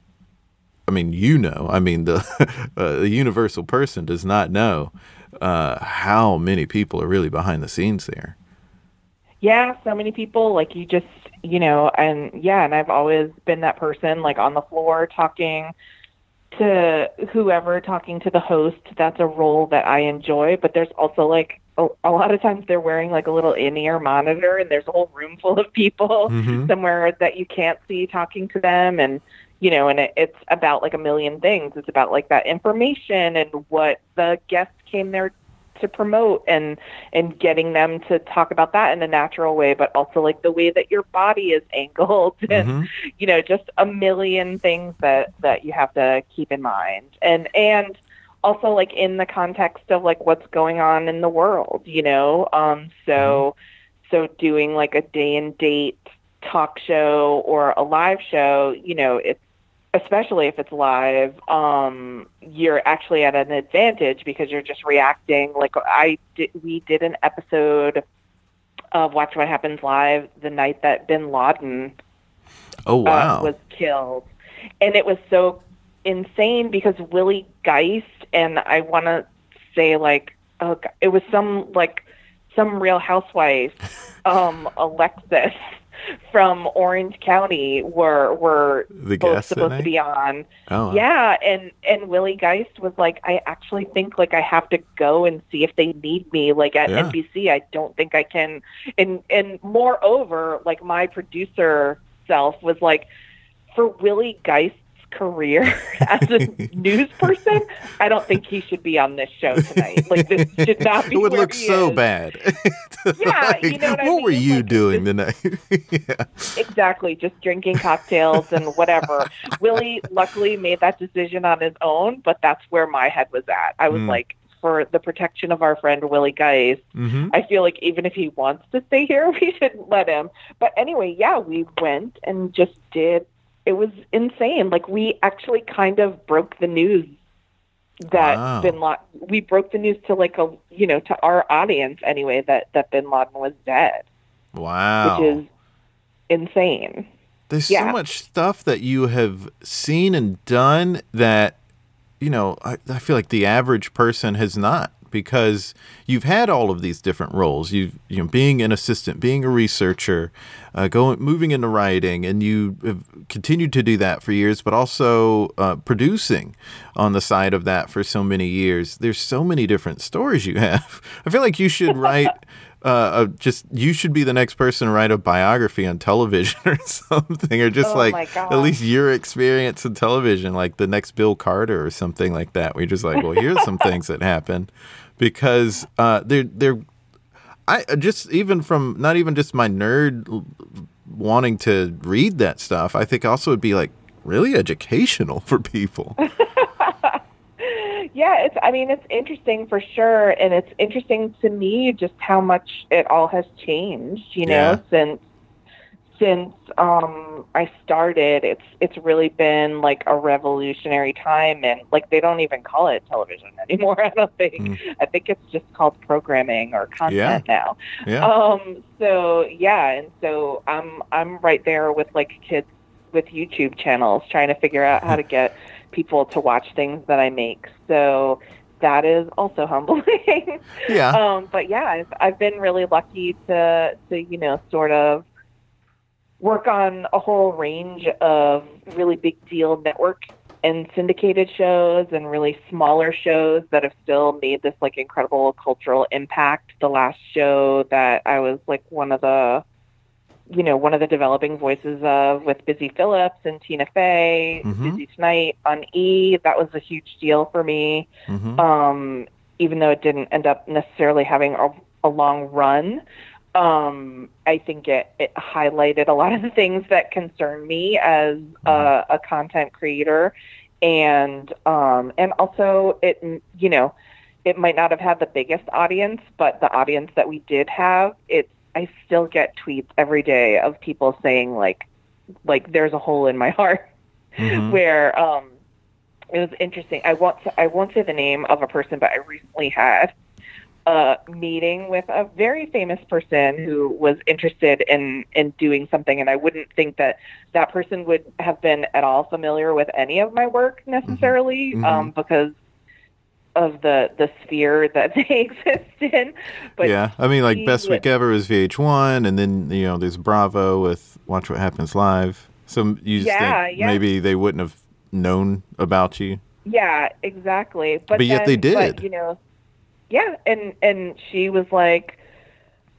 I mean, you know. I mean, the uh, the universal person does not know uh, how many people are really behind the scenes there. Yeah, so many people like you just, you know, and yeah, and I've always been that person like on the floor talking to whoever, talking to the host. That's a role that I enjoy, but there's also like a, a lot of times they're wearing like a little in-ear monitor and there's a whole room full of people Mhm. somewhere that you can't see talking to them and you know and it, it's about like a million things it's about like that information and what the guests came there to promote and and getting them to talk about that in a natural way but also like the way that your body is angled and Mhm. you know just a million things that that you have to keep in mind. And and also like in the context of like what's going on in the world you know? Um so so doing like a day and date talk show or a live show you know it's especially if it's live um you're actually at an advantage because you're just reacting like i did we did an episode of watch what happens live the night that bin laden Oh wow! uh, was killed. And it was so insane because Willie Geist and I want to say like oh, g- it was some like some Real Housewife, um, Alexis from Orange County were were The both supposed to be on. oh Yeah, and and Willie Geist was like, I actually think like I have to go and see if they need me. Like at Yeah. NBC, I don't think I can. And and moreover, like my producer self was like, for Willie Geist's career as a news person, I don't think he should be on this show tonight. Like this should not be. it would look so is. bad. Yeah, you know what I mean? were you Like, doing tonight? yeah. Exactly, just drinking cocktails and whatever. Willie luckily made that decision on his own, but that's where my head was at. I was Mm. like, for the protection of our friend Willie Geist, hmm I feel like even if he wants to stay here, we shouldn't let him. But anyway, yeah, we went and just did. It was insane. Like we actually kind of broke the news that Wow. Bin Laden. We broke the news to like a you know to our audience anyway that that Bin Laden was dead, Wow. which is insane. There's Yeah. so much stuff that you have seen and done that, you know, I, I feel like the average person has not because you've had all of these different roles. You've, you know, being an assistant, being a researcher, uh, going, moving into writing, and you have continued to do that for years, but also uh, producing on the side of that for so many years. There's so many different stories you have. I feel like you should write uh, uh, just you should be the next person to write a biography on television or something, or just Oh like at least your experience in television, like the next Bill Carter or something like that. We're just like, well, here's some things that happen because uh, they're they're I uh, just even from not even just my nerd wanting to read that stuff. I think also it'd be like really educational for people. Yeah, it's I mean it's interesting for sure and it's interesting to me just how much it all has changed, you know, Yeah. since since um I started. It's it's really been like a revolutionary time and like they don't even call it television anymore, I don't think. Mm. I think it's just called programming or content now. Yeah. Um so yeah, and so I'm I'm right there with like kids with YouTube channels trying to figure out how to get people to watch things that I make. So that is also humbling. Yeah. um but yeah, I've I've been really lucky to to you know sort of work on a whole range of really big deal network and syndicated shows and really smaller shows that have still made this like incredible cultural impact. The last show that I was like one of the you know, one of the developing voices of with Busy Phillips and Tina Fey, Mhm. Busy Tonight on E, that was a huge deal for me hmm um, even though it didn't end up necessarily having a, a long run. Um, I think it, it highlighted a lot of the things that concern me as a, a content creator, and um, and also it you know it might not have had the biggest audience, but the audience that we did have, it I still get tweets every day of people saying like like there's a hole in my heart hmm where um it was interesting. I won't I won't say the name of a person, but I recently had a meeting with a very famous person who was interested in in doing something, and I wouldn't think that that person would have been at all familiar with any of my work necessarily, Mhm. um, because of the the sphere that they exist in. But yeah, I mean, like best week ever is VH1, and then you know there's Bravo with Watch What Happens Live. So you just Yeah, think yeah. maybe they wouldn't have known about you. Yeah, exactly. But, But yet they did. But, you know, yeah, and and she was like,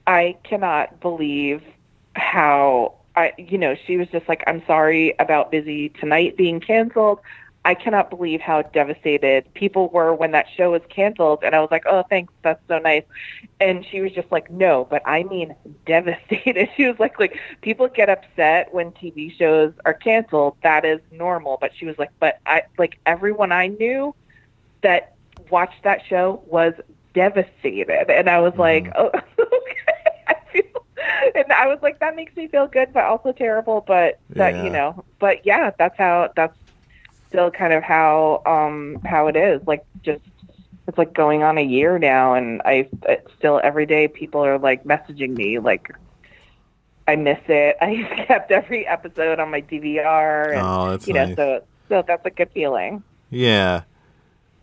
I cannot believe how I, you know, she was just like, I'm sorry about Busy Tonight being canceled. I cannot believe how devastated people were when that show was canceled. And I was like, oh, thanks, that's so nice. And she was just like, no, but I mean devastated. She was like, like people get upset when TV shows are canceled. That is normal. But she was like, but I like everyone I knew that watched that show was devastated. And I was like, mm-hmm. oh, okay. I feel, and I was like, that makes me feel good, but also terrible. But that, Yeah. you know, but yeah, that's how, that's still kind of how, um, how it is. Like just, it's like going on a year now. And I it's still every day people are like messaging me, like, I miss it. I kept every episode on my DVR and, Oh, that's you know, so, so that's a good feeling. Yeah,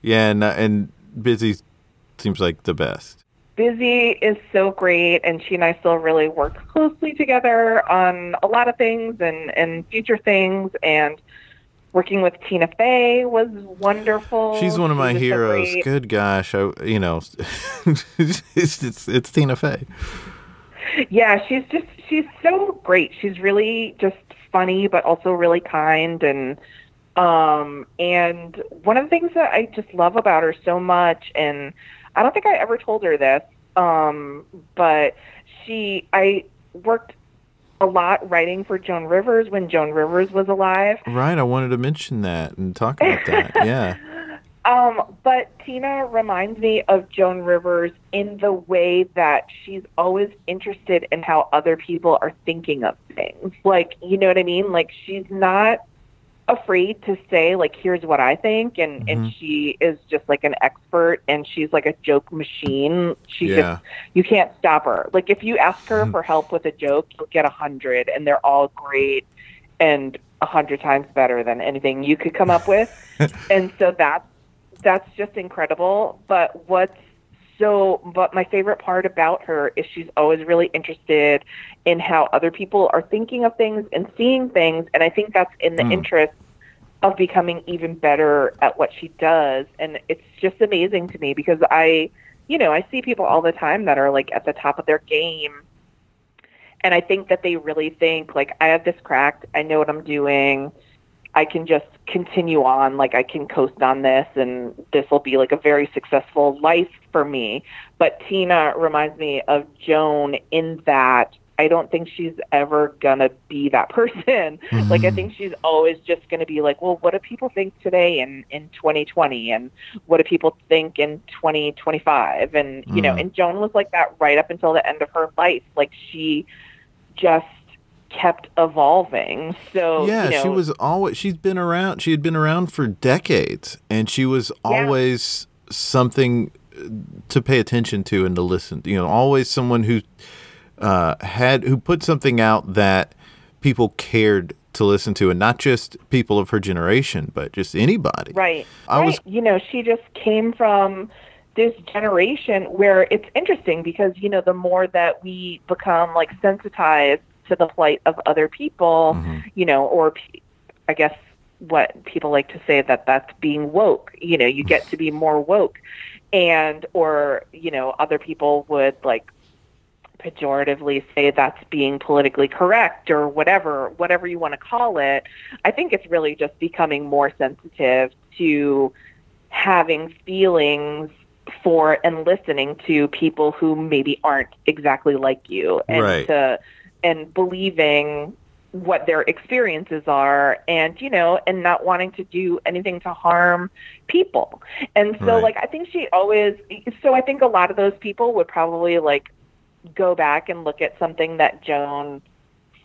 yeah, and uh, and busy seems like the best. Busy is so great, and she and I still really work closely together on a lot of things and, and future things. And working with Tina Fey was wonderful. She's one of my heroes. great. Good gosh, I you know, it's, it's it's Tina Fey. Yeah, she's just she's so great. She's really just funny, but also really kind and um and one of the things that I just love about her so much and I don't think I ever told her this um but she I worked a lot writing for Joan Rivers when Joan Rivers was alive. Right, I wanted to mention that and talk about that. Yeah, Um, but Tina reminds me of Joan Rivers in the way that she's always interested in how other people are thinking of things. Like, you know what I mean? Like she's not afraid to say like here's what I think and and Mhm. she is just like an expert and she's like a joke machine. She yeah, just you can't stop her. Like if you ask her Mhm. for help with a joke, you'll get a hundred and they're all great and a hundred times better than anything you could come up with. and so that's that's just incredible. But what's so but my favorite part about her is she's always really interested in how other people are thinking of things and seeing things and I think that's in the Mm. interest of becoming even better at what she does and it's just amazing to me because I you know, I see people all the time that are like at the top of their game. And I think that they really think like I have this cracked, I know what I'm doing. I can just continue on, like I can coast on this and this will be like a very successful life for me. But Tina reminds me of Joan in that I don't think she's ever gonna be that person. Mm-hmm. Like I think she's always just gonna be like, well, what do people think today in in 2020, and what do people think in 2025, and you mm. know, and Joan was like that right up until the end of her life. Like she just kept evolving. So yeah, you know, she was always she's been around. She had been around for decades, and she was always yeah. something to pay attention to and to listen. You know, always someone who uh, had who put something out that people cared to listen to, and not just people of her generation, but just anybody. Right. I right. was, you know, she just came from this generation where it's interesting because you know the more that we become like sensitized to the plight of other people, mm-hmm. you know, or I guess what people like to say that that's being woke. You know, you get to be more woke, and or you know, other people would like pejoratively say that's being politically correct or whatever whatever you want to call it i think it's really just becoming more sensitive to having feelings for and listening to people who maybe aren't exactly like you and right. to and believing what their experiences are and you know and not wanting to do anything to harm people. And so right. like i think she always so i think a lot of those people would probably like go back and look at something that joan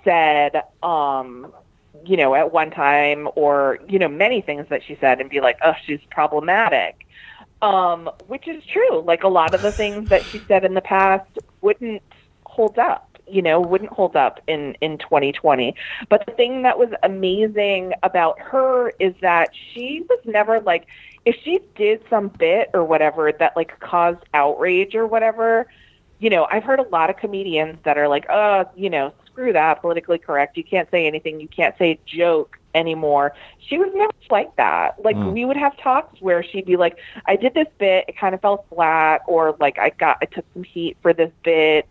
said um you know at one time or you know many things that she said and be like oh she's problematic. Um which is true. Like a lot of the things that she said in the past wouldn't hold up you know, wouldn't hold up in, in 2020. But the thing that was amazing about her is that she was never like, if she did some bit or whatever that like caused outrage or whatever, you know, I've heard a lot of comedians that are like, oh, you know, screw that, politically correct. You can't say anything. You can't say joke anymore. She was never like that. Like mm. we would have talks where she'd be like, I did this bit, it kind of fell flat, or like I got, I took some heat for this bit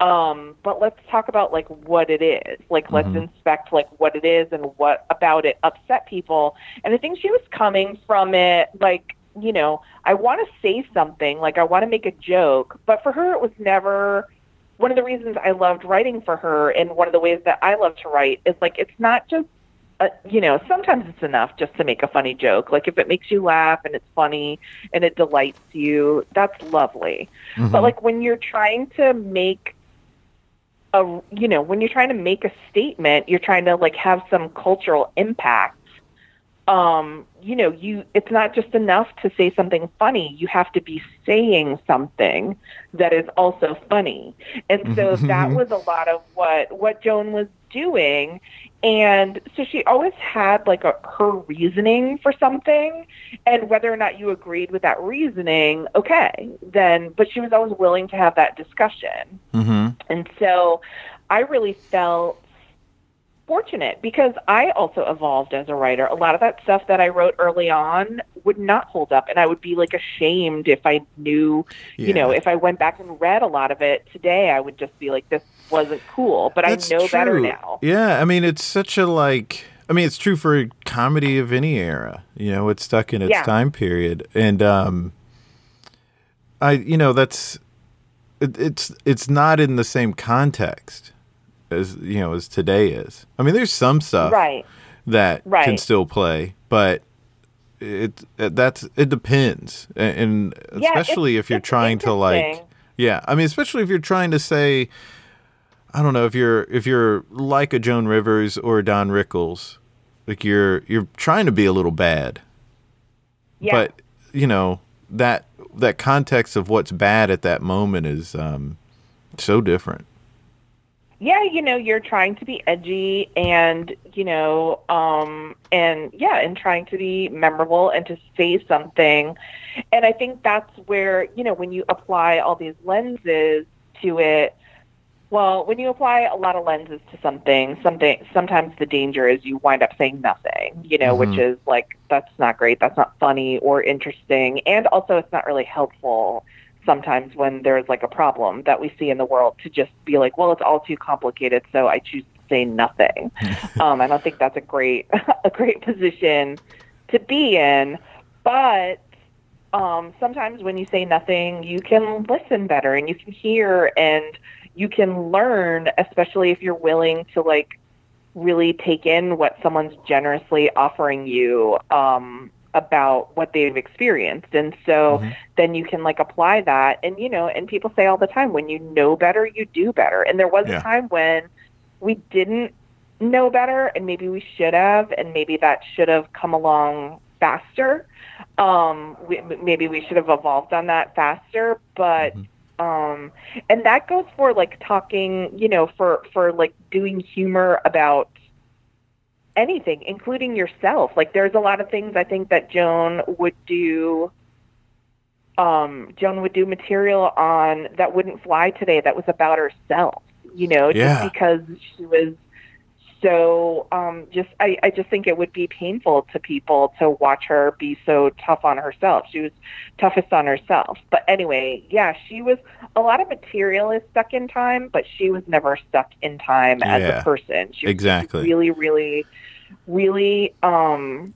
um, but let's talk about like what it is. Like let's mm-hmm. inspect like what it is and what about it upset people. And I think she was coming from it like, you know, I want to say something, like I want to make a joke, but for her it was never one of the reasons I loved writing for her and one of the ways that I love to write is like it's not just uh, you know, sometimes it's enough just to make a funny joke. Like if it makes you laugh and it's funny and it delights you, that's lovely. Mm-hmm. But like when you're trying to make a you know when you're trying to make a statement you're trying to like have some cultural impact. Um you know you it's not just enough to say something funny. You have to be saying something that is also funny. And so that was a lot of what what joan was doing and so she always had like a, her reasoning for something and whether or not you agreed with that reasoning okay then but she was always willing to have that discussion mm-hmm. and so i really felt fortunate because I also evolved as a writer. A lot of that stuff that I wrote early on would not hold up and I would be like ashamed if I knew, yeah. you know, if I went back and read a lot of it today, I would just be like this wasn't cool, but That's I know true. better now. Yeah, I mean it's such a like I mean it's true for comedy of any era. You know, it's stuck in its yeah. time period and um I you know that's it, it's it's not in the same context as you know as today is. I mean, there's some stuff right. that right. can still play, but it, it that's it depends, and, and yeah, especially if you're trying to like, yeah, I mean, especially if you're trying to say, I don't know, if you're if you're like a Joan Rivers or a Don Rickles, like you're you're trying to be a little bad, yeah. but you know that that context of what's bad at that moment is um, so different yeah, you know, you're trying to be edgy and, you know, um and yeah, and trying to be memorable and to say something. And I think that's where, you know, when you apply all these lenses to it, well, when you apply a lot of lenses to something, something sometimes the danger is you wind up saying nothing, you know, mm-hmm. which is like that's not great, that's not funny or interesting, and also it's not really helpful sometimes when there's like a problem that we see in the world to just be like, well, it's all too complicated, so I choose to say nothing. um, I don't think that's a great a great position to be in, but um, sometimes when you say nothing, you can listen better and you can hear and you can learn, especially if you're willing to like really take in what someone's generously offering you um, about what they've experienced. And so mm-hmm. then you can like apply that. And, you know, and people say all the time, when you know better, you do better. And there was yeah. a time when we didn't know better and maybe we should have, and maybe that should have come along faster. Um, we, maybe we should have evolved on that faster, but mm-hmm um and that goes for like talking you know for for like doing humor about anything including yourself like there's a lot of things i think that joan would do um joan would do material on that wouldn't fly today that was about herself you know yeah. just because she was so um, just I, I just think it would be painful to people to watch her be so tough on herself. She was toughest on herself. But anyway, yeah, she was a lot of material is stuck in time, but she was never stuck in time yeah, as a person. She exactly. really, really, really um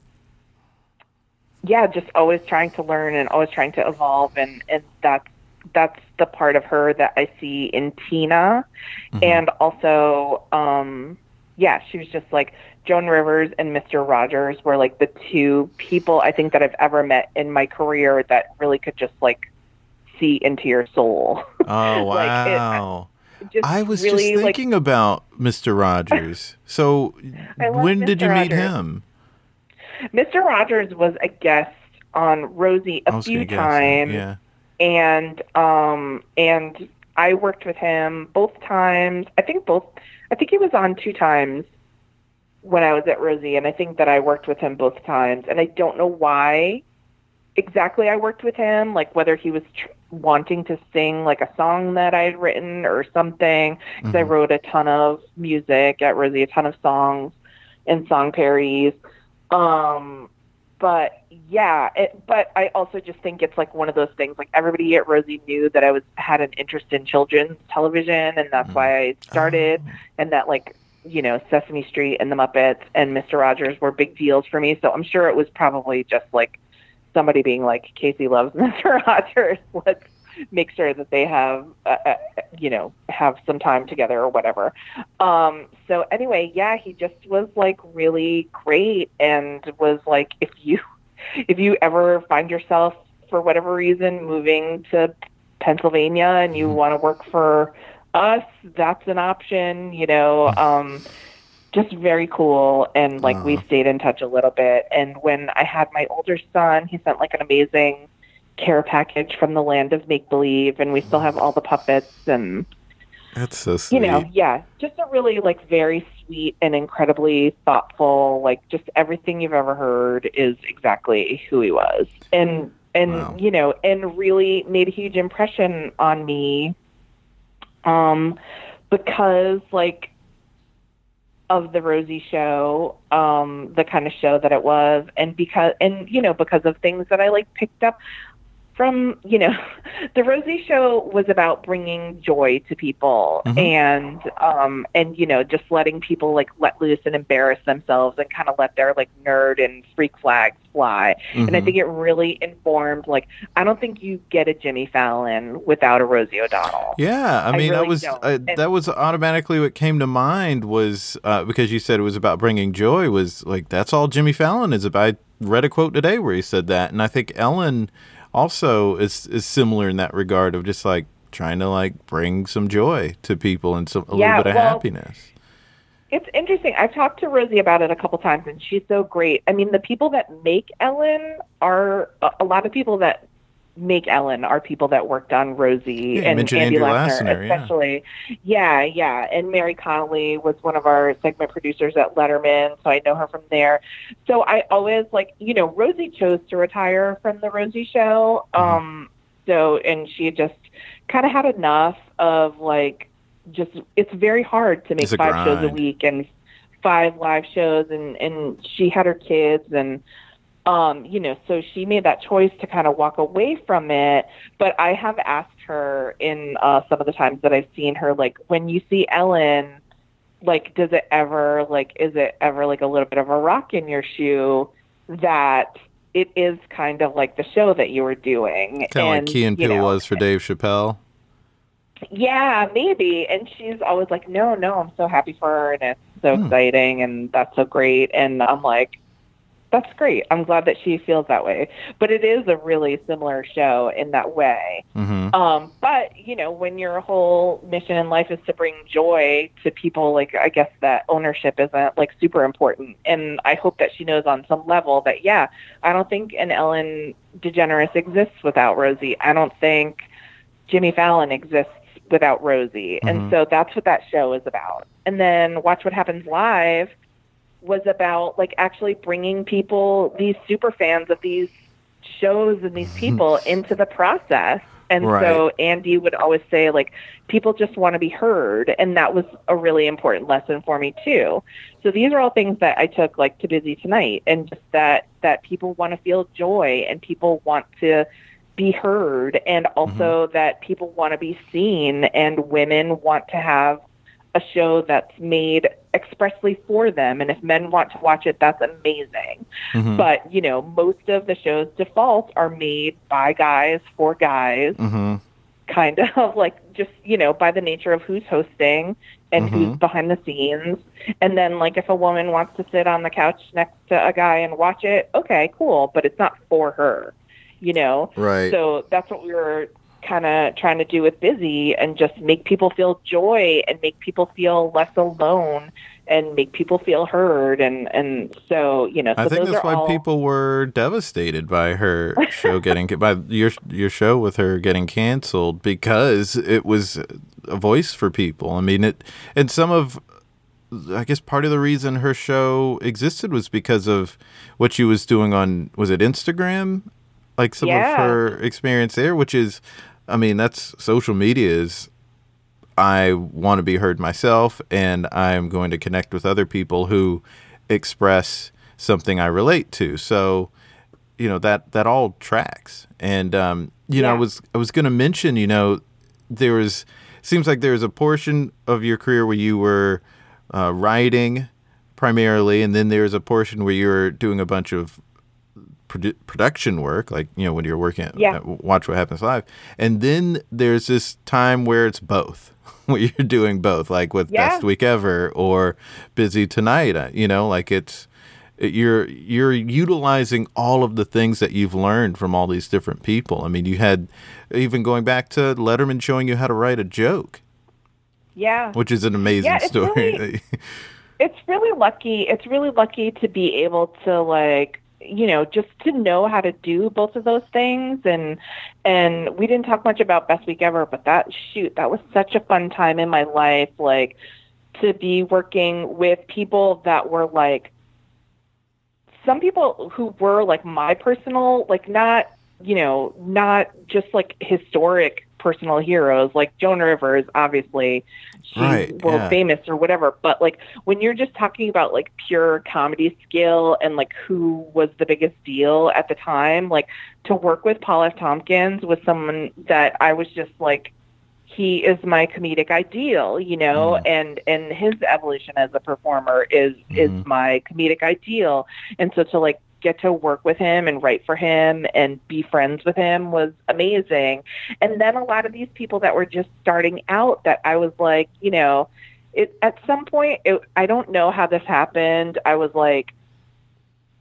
yeah, just always trying to learn and always trying to evolve and, and that's that's the part of her that I see in Tina. Mm-hmm. And also um yeah, she was just like Joan Rivers and Mr. Rogers were like the two people I think that I've ever met in my career that really could just like see into your soul. Oh wow. like it, I was really, just thinking like, about Mr. Rogers. So when Mr. did you meet him? Mr. Rogers was a guest on Rosie a few times. Yeah. And um and I worked with him both times. I think both I think he was on two times when I was at Rosie, and I think that I worked with him both times. And I don't know why exactly I worked with him, like whether he was tr- wanting to sing like a song that I had written or something. Because mm-hmm. I wrote a ton of music at Rosie, a ton of songs and song parodies. Um, but yeah, it, but I also just think it's like one of those things. Like everybody at Rosie knew that I was had an interest in children's television, and that's mm. why I started. Oh. And that like you know Sesame Street and the Muppets and Mister Rogers were big deals for me. So I'm sure it was probably just like somebody being like, Caissie loves Mister Rogers. Let's make sure that they have, uh, uh, you know, have some time together or whatever. Um, so anyway, yeah, he just was like really great and was like, if you, if you ever find yourself for whatever reason moving to Pennsylvania and you mm-hmm. want to work for us, that's an option, you know, um, just very cool. And like uh we uh-huh. stayed in touch a little bit. And when I had my older son, he sent like an amazing care package from the land of make believe, and we still have all the puppets and. That's so sweet. You know, yeah, just a really like very sweet and incredibly thoughtful. Like just everything you've ever heard is exactly who he was, and and wow. you know, and really made a huge impression on me. Um, because like of the Rosie show, um, the kind of show that it was, and because and you know because of things that I like picked up from you know the rosie show was about bringing joy to people mm-hmm. and um and you know just letting people like let loose and embarrass themselves and kind of let their like nerd and freak flags fly mm-hmm. and i mm-hmm. think it really informed like i don't think you get a jimmy fallon without a rosie o'donnell yeah i mean I really was uh, that was automatically what came to mind was uh, because you said it was about bringing joy was like that's all jimmy fallon is about i read a quote today where he said that and i think ellen also is is similar in that regard of just like trying to like bring some joy to people and some a yeah, little bit of well, happiness. It's interesting. I've talked to Rosie about it a couple times, and she's so great. I mean, the people that make Ellen are a lot of people that make Ellen are people that worked on Rosie yeah, and Andy Lassner, especially. Yeah. yeah, yeah. And Mary Connelly was one of our segment producers at Letterman, so I know her from there. So I always like, you know, Rosie chose to retire from the Rosie show. Mm-hmm. Um so and she just kind of had enough of like just it's very hard to make five shows a week and five live shows and and she had her kids and Um, you know, so she made that choice to kind of walk away from it. But I have asked her in uh, some of the times that I've seen her, like, when you see Ellen, like, does it ever, like, is it ever like a little bit of a rock in your shoe that it is kind of like the show that you were doing? Kind of like Key and Peele know, was for Dave Chappelle. yeah, maybe. And she's always like, no, no, I'm so happy for her and it's so Hmm. exciting and that's so great. And I'm like, that's great. I'm glad that she feels that way. But it is a really similar show in that way. hmm Um, but, you know, when your whole mission in life is to bring joy to people, like, I guess that ownership isn't, like, super important. And I hope that she knows on some level that, yeah, I don't think an Ellen DeGeneres exists without Rosie. I don't think Jimmy Fallon exists without Rosie. Mhm. And so that's what that show is about. And then Watch What Happens Live was about like actually bringing people, these super fans of these shows and these people into the process. And so Andy would always say like people just want to be heard and that was a really important lesson for me too. So these are all things that I took like to busy tonight and just that that people want to feel joy and people want to be heard and also mm-hmm. that people want to be seen and women want to have a show that's made expressly for them and if men want to watch it that's amazing. Hmm but you know most of the show's default are made by guys for guys. Hmm kind of like just you know by the nature of who's hosting and Mhm. who's behind the scenes. And then like if a woman wants to sit on the couch next to a guy and watch it okay cool but it's not for her you know? Right. so that's what we were kind of trying to do with busy and just make people feel joy and make people feel less alone and make people feel heard and and so you know so I think that's why all, people were devastated by her show getting by your your show with her getting canceled because it was a voice for people. I mean it and some of I guess part of the reason her show existed was because of what she was doing on was it Instagram? Like some of her experience there, which is I mean, that's social media is I want to be heard myself and I'm going to connect with other people who express something I relate to. So, you know, that that all tracks. And um, you know, I was I was going to mention, you know, there was seems like there was a portion of your career where you were uh, writing primarily and then there's a portion where you were doing a bunch of produ- production work, like you know when you're working at, Yeah. at Watch What Happens Live, and then there's this time where it's both, where you're doing both, like with Yeah. Best Week Ever or Busy Tonight. uh, You know, like it's it- you're you're utilizing all of the things that you've learned from all these different people. I mean, you had even going back to Letterman showing you how to write a joke, yeah which is an amazing Yeah, it's story. really- it's really lucky it's really lucky to be able to like you know just to know how to do both of those things. And and we didn't talk much about best week ever but that shoot that was such a fun time in my life like to be working with people that were like some people who were like my personal like not you know not just like historic personal heroes like joan rivers obviously she's Right, world yeah. famous or whatever but like when you're just talking about like pure comedy skill and like who was the biggest deal at the time like to work with paul f tompkins was someone that i was just like he is my comedic ideal, you know, Mhm. and and his evolution as a performer is Mhm. is my comedic ideal. And so to like get to work with him and write for him and be friends with him was amazing. And then a lot of these people that were just starting out that I was like, you know, it at some point it, I don't know how this happened. I was like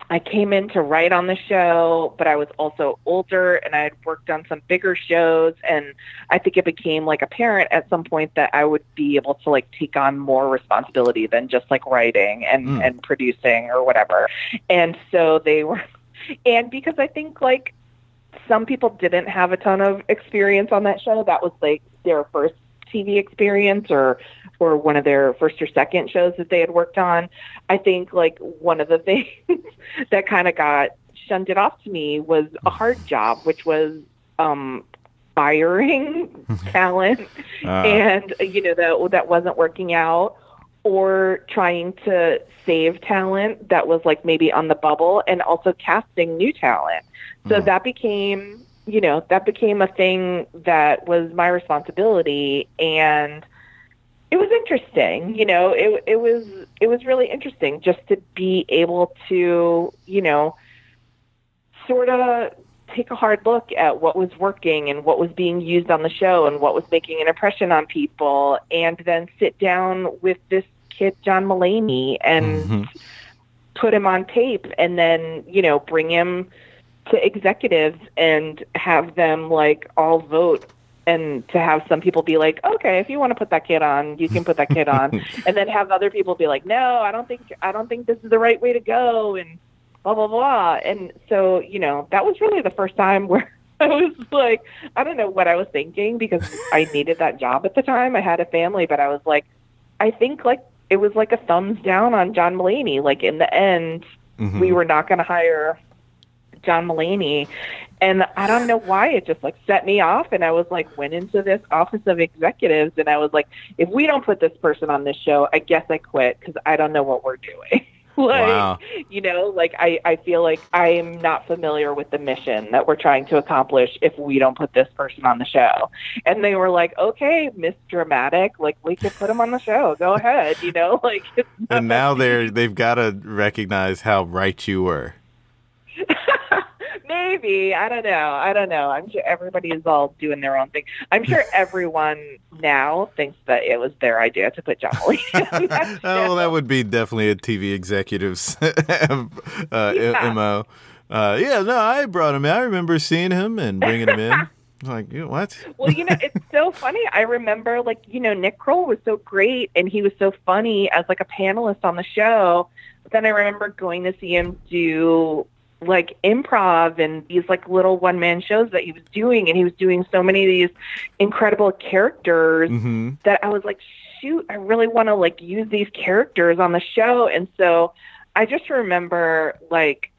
I came in to write on the show, but I was also older and I had worked on some bigger shows and I think it became like apparent at some point that I would be able to like take on more responsibility than just like writing and Mm. and producing or whatever. And so they were and because I think like some people didn't have a ton of experience on that show, that was like their first TV experience or or one of their first or second shows that they had worked on. I think like one of the things that kind of got shunted off to me was a hard job, which was um firing talent Uh, and you know that that wasn't working out or trying to save talent that was like maybe on the bubble and also casting new talent. So that became, you know, that became a thing that was my responsibility and it was interesting, you know, it it was it was really interesting just to be able to, you know, sort of take a hard look at what was working and what was being used on the show and what was making an impression on people and then sit down with this kid John Mulaney and Mm-hmm. put him on tape and then, you know, bring him to executives and have them like all vote and to have some people be like, okay, if you want to put that kid on, you can put that kid on, and then have other people be like, no, I don't think I don't think this is the right way to go, and blah blah blah. And so you know that was really the first time where I was like, I don't know what I was thinking because I needed that job at the time. I had a family, but I was like, I think like it was like a thumbs down on John Mulaney. Like in the end, we mm-hmm. were not going to hire John Mulaney. And I don't know why it just like set me off. And I was like, went into this office of executives and I was like, if we don't put this person on this show, I guess I quit because I don't know what we're doing. like, Wow. you know, like I, I feel like I am not familiar with the mission that we're trying to accomplish if we don't put this person on the show. And they were like, okay, Miss Dramatic, like we could put him on the show. Go ahead, you know, like And now they're they've got to recognize how right you were. Maybe I don't know. I don't know. I'm sure everybody is all doing their own thing. I'm sure everyone now thinks that it was their idea to put John Mulaney that Oh, well, that would be definitely a TV executive's uh, Yeah. mo. Uh, yeah, no, I brought him in. I remember seeing him and bringing him in. Like, you know, what? Well, you know, it's so funny. I remember, like, you know, Nick Kroll was so great and he was so funny as like a panelist on the show. But then I remember going to see him do like improv and these like little one man shows that he was doing, and he was doing so many of these incredible characters hmm that I was like, shoot, I really want to like use these characters on the show. And so I just remember like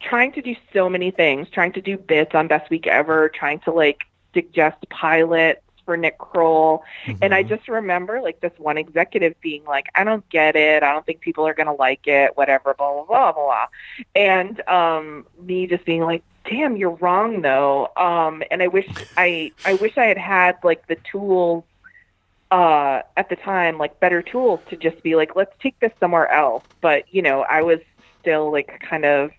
trying to do so many things, trying to do bits on Best Week Ever, trying to like suggest pilots for Nick Kroll. And I just remember like this one executive being like, I don't get it. I don't think people are going to like it, whatever, blah, blah, blah, blah, blah. And um, me just being like, damn, you're wrong though. Um, and I wish I, I wish I had had like the tools uh, at the time, like better tools to just be like, let's take this somewhere else. But, you know, I was still like kind of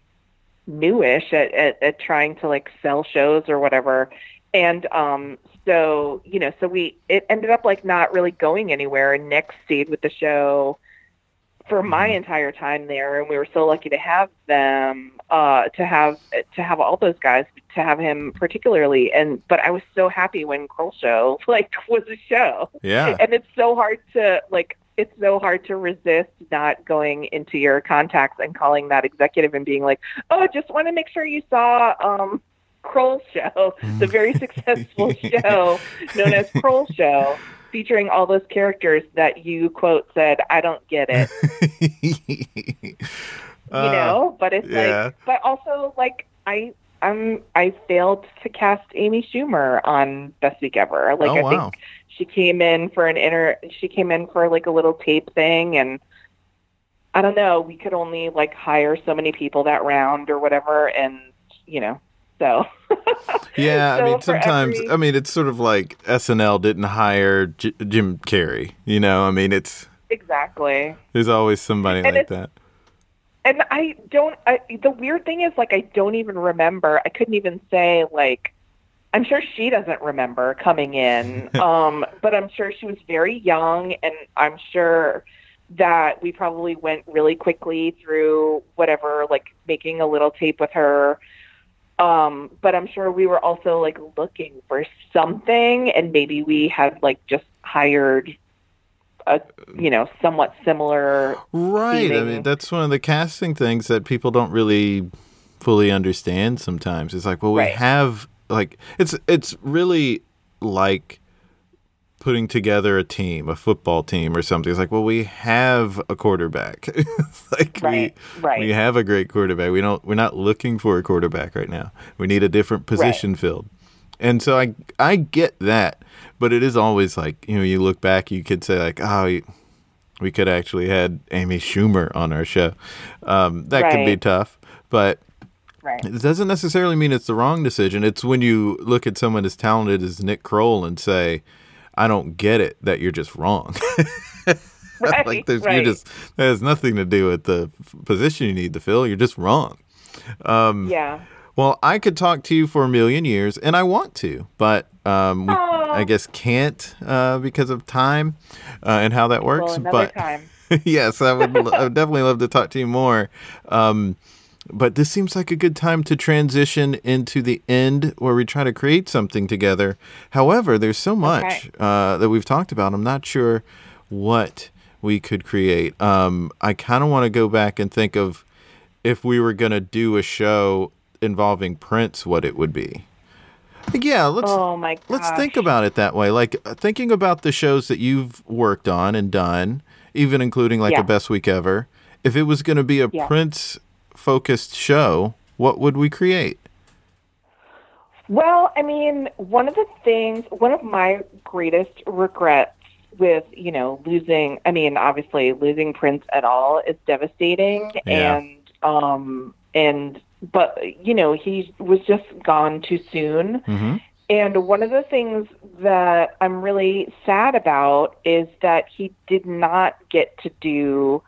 newish at, at, at trying to like sell shows or whatever. And um, so, you know, so we, it ended up like not really going anywhere. And Nick stayed with the show for my entire time there. And we were so lucky to have them, uh, to have, to have all those guys, to have him particularly. And, but I was so happy when Kroll Show like was a show Yeah. and it's so hard to like it's so hard to resist not going into your contacts and calling that executive and being like oh just want to make sure you saw um kroll show the very successful show known as kroll show featuring all those characters that you quote said i don't get it you Uh, know but it's yeah. like but also like i i'm i failed to cast amy schumer on best week ever like oh, i wow. think she came in for an inter she came in for like a little tape thing and i don't know we could only like hire so many people that round or whatever and you know so Yeah, I mean, sometimes, every- I mean, it's sort of like SNL didn't hire J- Jim Carrey. You know, I mean, it's exactly there's always somebody And like that. and I don't. I, the weird thing is, like, I don't even remember. I couldn't even say like. I'm sure she doesn't remember coming in, um, but I'm sure she was very young, and I'm sure that we probably went really quickly through whatever, like making a little tape with her. Um, but I'm sure we were also like looking for something, and maybe we had like just hired a, you know, somewhat similar Right. I mean, that's one of the casting things that people don't really fully understand sometimes. It's like, well, we Right. have like it's it's really like putting together a team, a football team or something. It's like, well, we have a quarterback. Like Right, we right. we have a great quarterback. We don't we're not looking for a quarterback right now. We need a different position filled. And so I I get that, but it is always like, you know, you look back, you could say like, oh, we could actually had Amy Schumer on our show. Um, that could be tough, but Right. it doesn't necessarily mean it's the wrong decision. It's when you look at someone as talented as Nick Kroll and say, "I don't get it that you're just wrong." Right. like there's, right. you're just that has nothing to do with the position you need to fill. You're just wrong. Um, yeah. Well, I could talk to you for a million years, and I want to, but um, we. I guess can't uh, because of time uh, and how that works. Well, but yes, I would, I would definitely love to talk to you more. Um, but this seems like a good time to transition into the end where we try to create something together. However, there's so much Okay. uh, that we've talked about. I'm not sure what we could create. Um, I kind of want to go back and think of if we were going to do a show involving Prince, what it would be. Yeah, let's Oh my gosh. let's think about it that way. Like uh, thinking about the shows that you've worked on and done, even including like Yeah. a best week ever. If it was going to be a Yeah. Prince focused show, what would we create? Well, I mean, one of the things, one of my greatest regrets with, you know, losing, I mean, obviously losing Prince at all is devastating. Yeah. And, um, and, but, you know, he was just gone too soon. Mm-hmm. And one of the things that I'm really sad about is that he did not get to do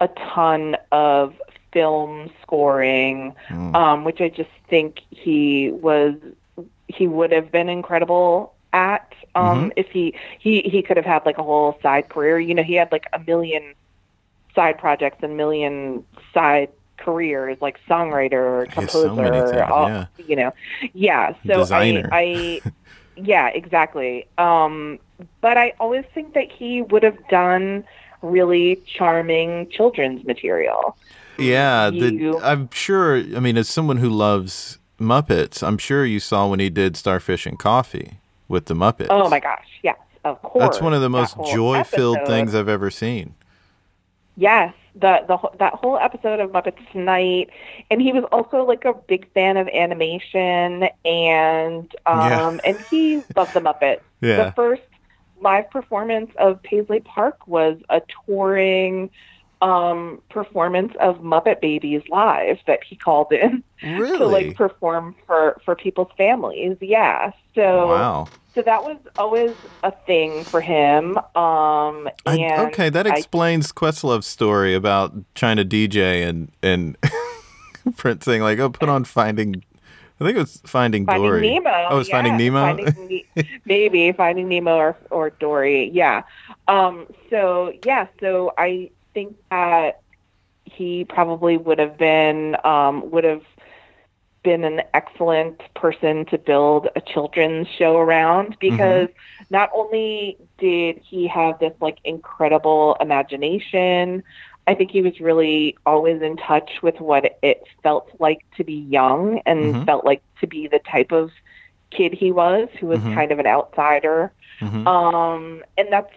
a ton of film scoring, Mm. um, which I just think he was he would have been incredible at um, if he he he could have had like a whole side career. You know, he had like a million side projects and million side careers like songwriter, so composer, things, all- yeah. you know. Yeah, so Designer. I I yeah, exactly. Um but I always think that he would have done really charming children's material. Yeah, the, I'm sure. I mean, as someone who loves Muppets, I'm sure you saw when he did Starfish and Coffee with the Muppets. Oh my gosh, yes, of course. That's one of the most joy-filled episode. things I've ever seen. Yes, the the that whole episode of Muppets Tonight, and he was also like a big fan of animation, and um, Yeah. and he loved the Muppets. Yeah. The first live performance of Paisley Park was a touring um performance of Muppet Babies live that he called in Really? to like perform for for people's families. Yeah. So wow. so that was always a thing for him. Um I, okay, that I explains Questlove's story about trying to DJ and and Prince saying like, "Oh, put on Finding." I think it was Finding, Finding Dory. Nemo. Oh, it's Finding yeah, Nemo. Finding Ne- maybe Finding Nemo or or Dory. Yeah. Um. So yeah. So I think that he probably would have been um would have been an excellent person to build a children's show around because not only did he have this like incredible imagination I think he was really always in touch with what it felt like to be young and Mhm. felt like to be the type of kid he was, who was Mhm. kind of an outsider. Mhm. Um, and that's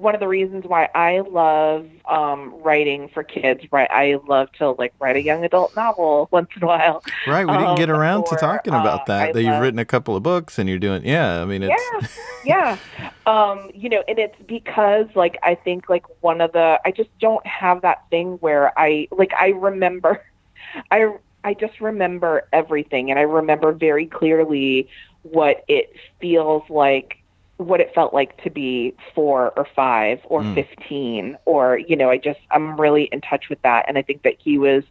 one of the reasons why I love um, writing for kids. Right, I love to like write a young adult novel once in a while. Right, we didn't get um, around to talking about uh, that. I that you've written a couple of books and you're doing. Yeah, I mean, it's yeah yeah um you know and it's because like i think like one of the i just don't have that thing where i like i remember i i just remember everything and i remember very clearly what it feels like what it felt like to be four or five or Mm. 15 or you know i just i'm really in touch with that and i think that he was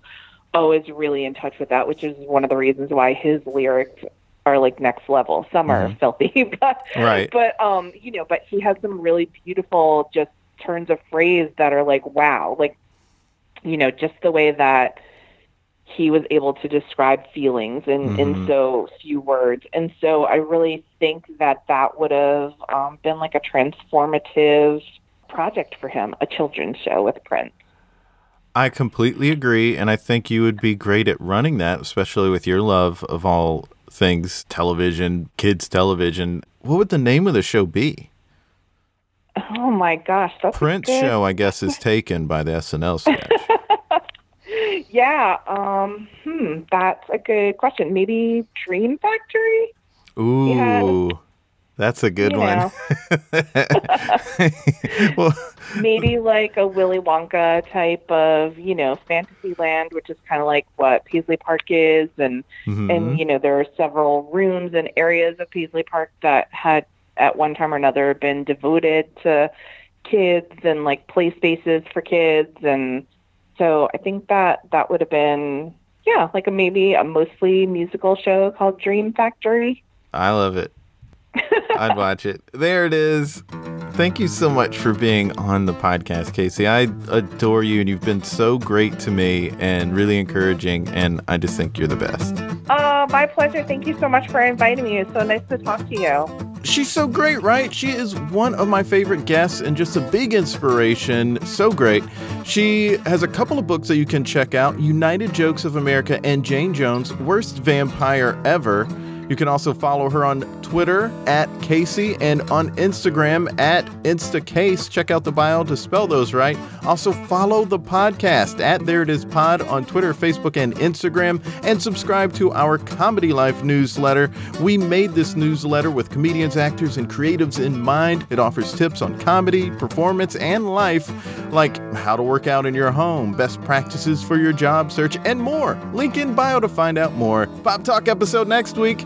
always really in touch with that which is one of the reasons why his lyrics are like next level some are Mhm. filthy but Right. but um you know but he has some really beautiful just turns of phrase that are like wow like you know just the way that he was able to describe feelings in, Mhm. in so few words. And so I really think that that would have um, been like a transformative project for him, a children's show with Prince. I completely agree, and I think you would be great at running that, especially with your love of all things television, kids television. What would the name of the show be? Oh my gosh, that's Prince good- show, I guess, is taken by the SNL sketch. Yeah, um, hmm, that's a good question. Maybe Dream Factory? Ooh, Yeah. That's a good You one. well, Maybe like a Willy Wonka type of, you know, fantasy land, which is kind of like what Paisley Park is, and mhm. and you know there are several rooms and areas of Paisley Park that had at one time or another been devoted to kids and like play spaces for kids and so I think that that would have been yeah like a maybe a mostly musical show called Dream Factory. I love it. I'd watch it. There it is. Thank you so much for being on the podcast, Caissie. I adore you, and you've been so great to me and really encouraging. And I just think you're the best. Uh, my pleasure. Thank you so much for inviting me. It's so nice to talk to you. She's so great, right? She is one of my favorite guests and just a big inspiration. So great. She has a couple of books that you can check out United Jokes of America and Jane Jones, Worst Vampire Ever. You can also follow her on Twitter at Caissie and on Instagram at InstaCase. Check out the bio to spell those right. Also, follow the podcast at There It Is Pod on Twitter, Facebook, and Instagram, and subscribe to our Comedy Life newsletter. We made this newsletter with comedians, actors, and creatives in mind. It offers tips on comedy, performance, and life, like how to work out in your home, best practices for your job search, and more. Link in bio to find out more. Pop Talk episode next week.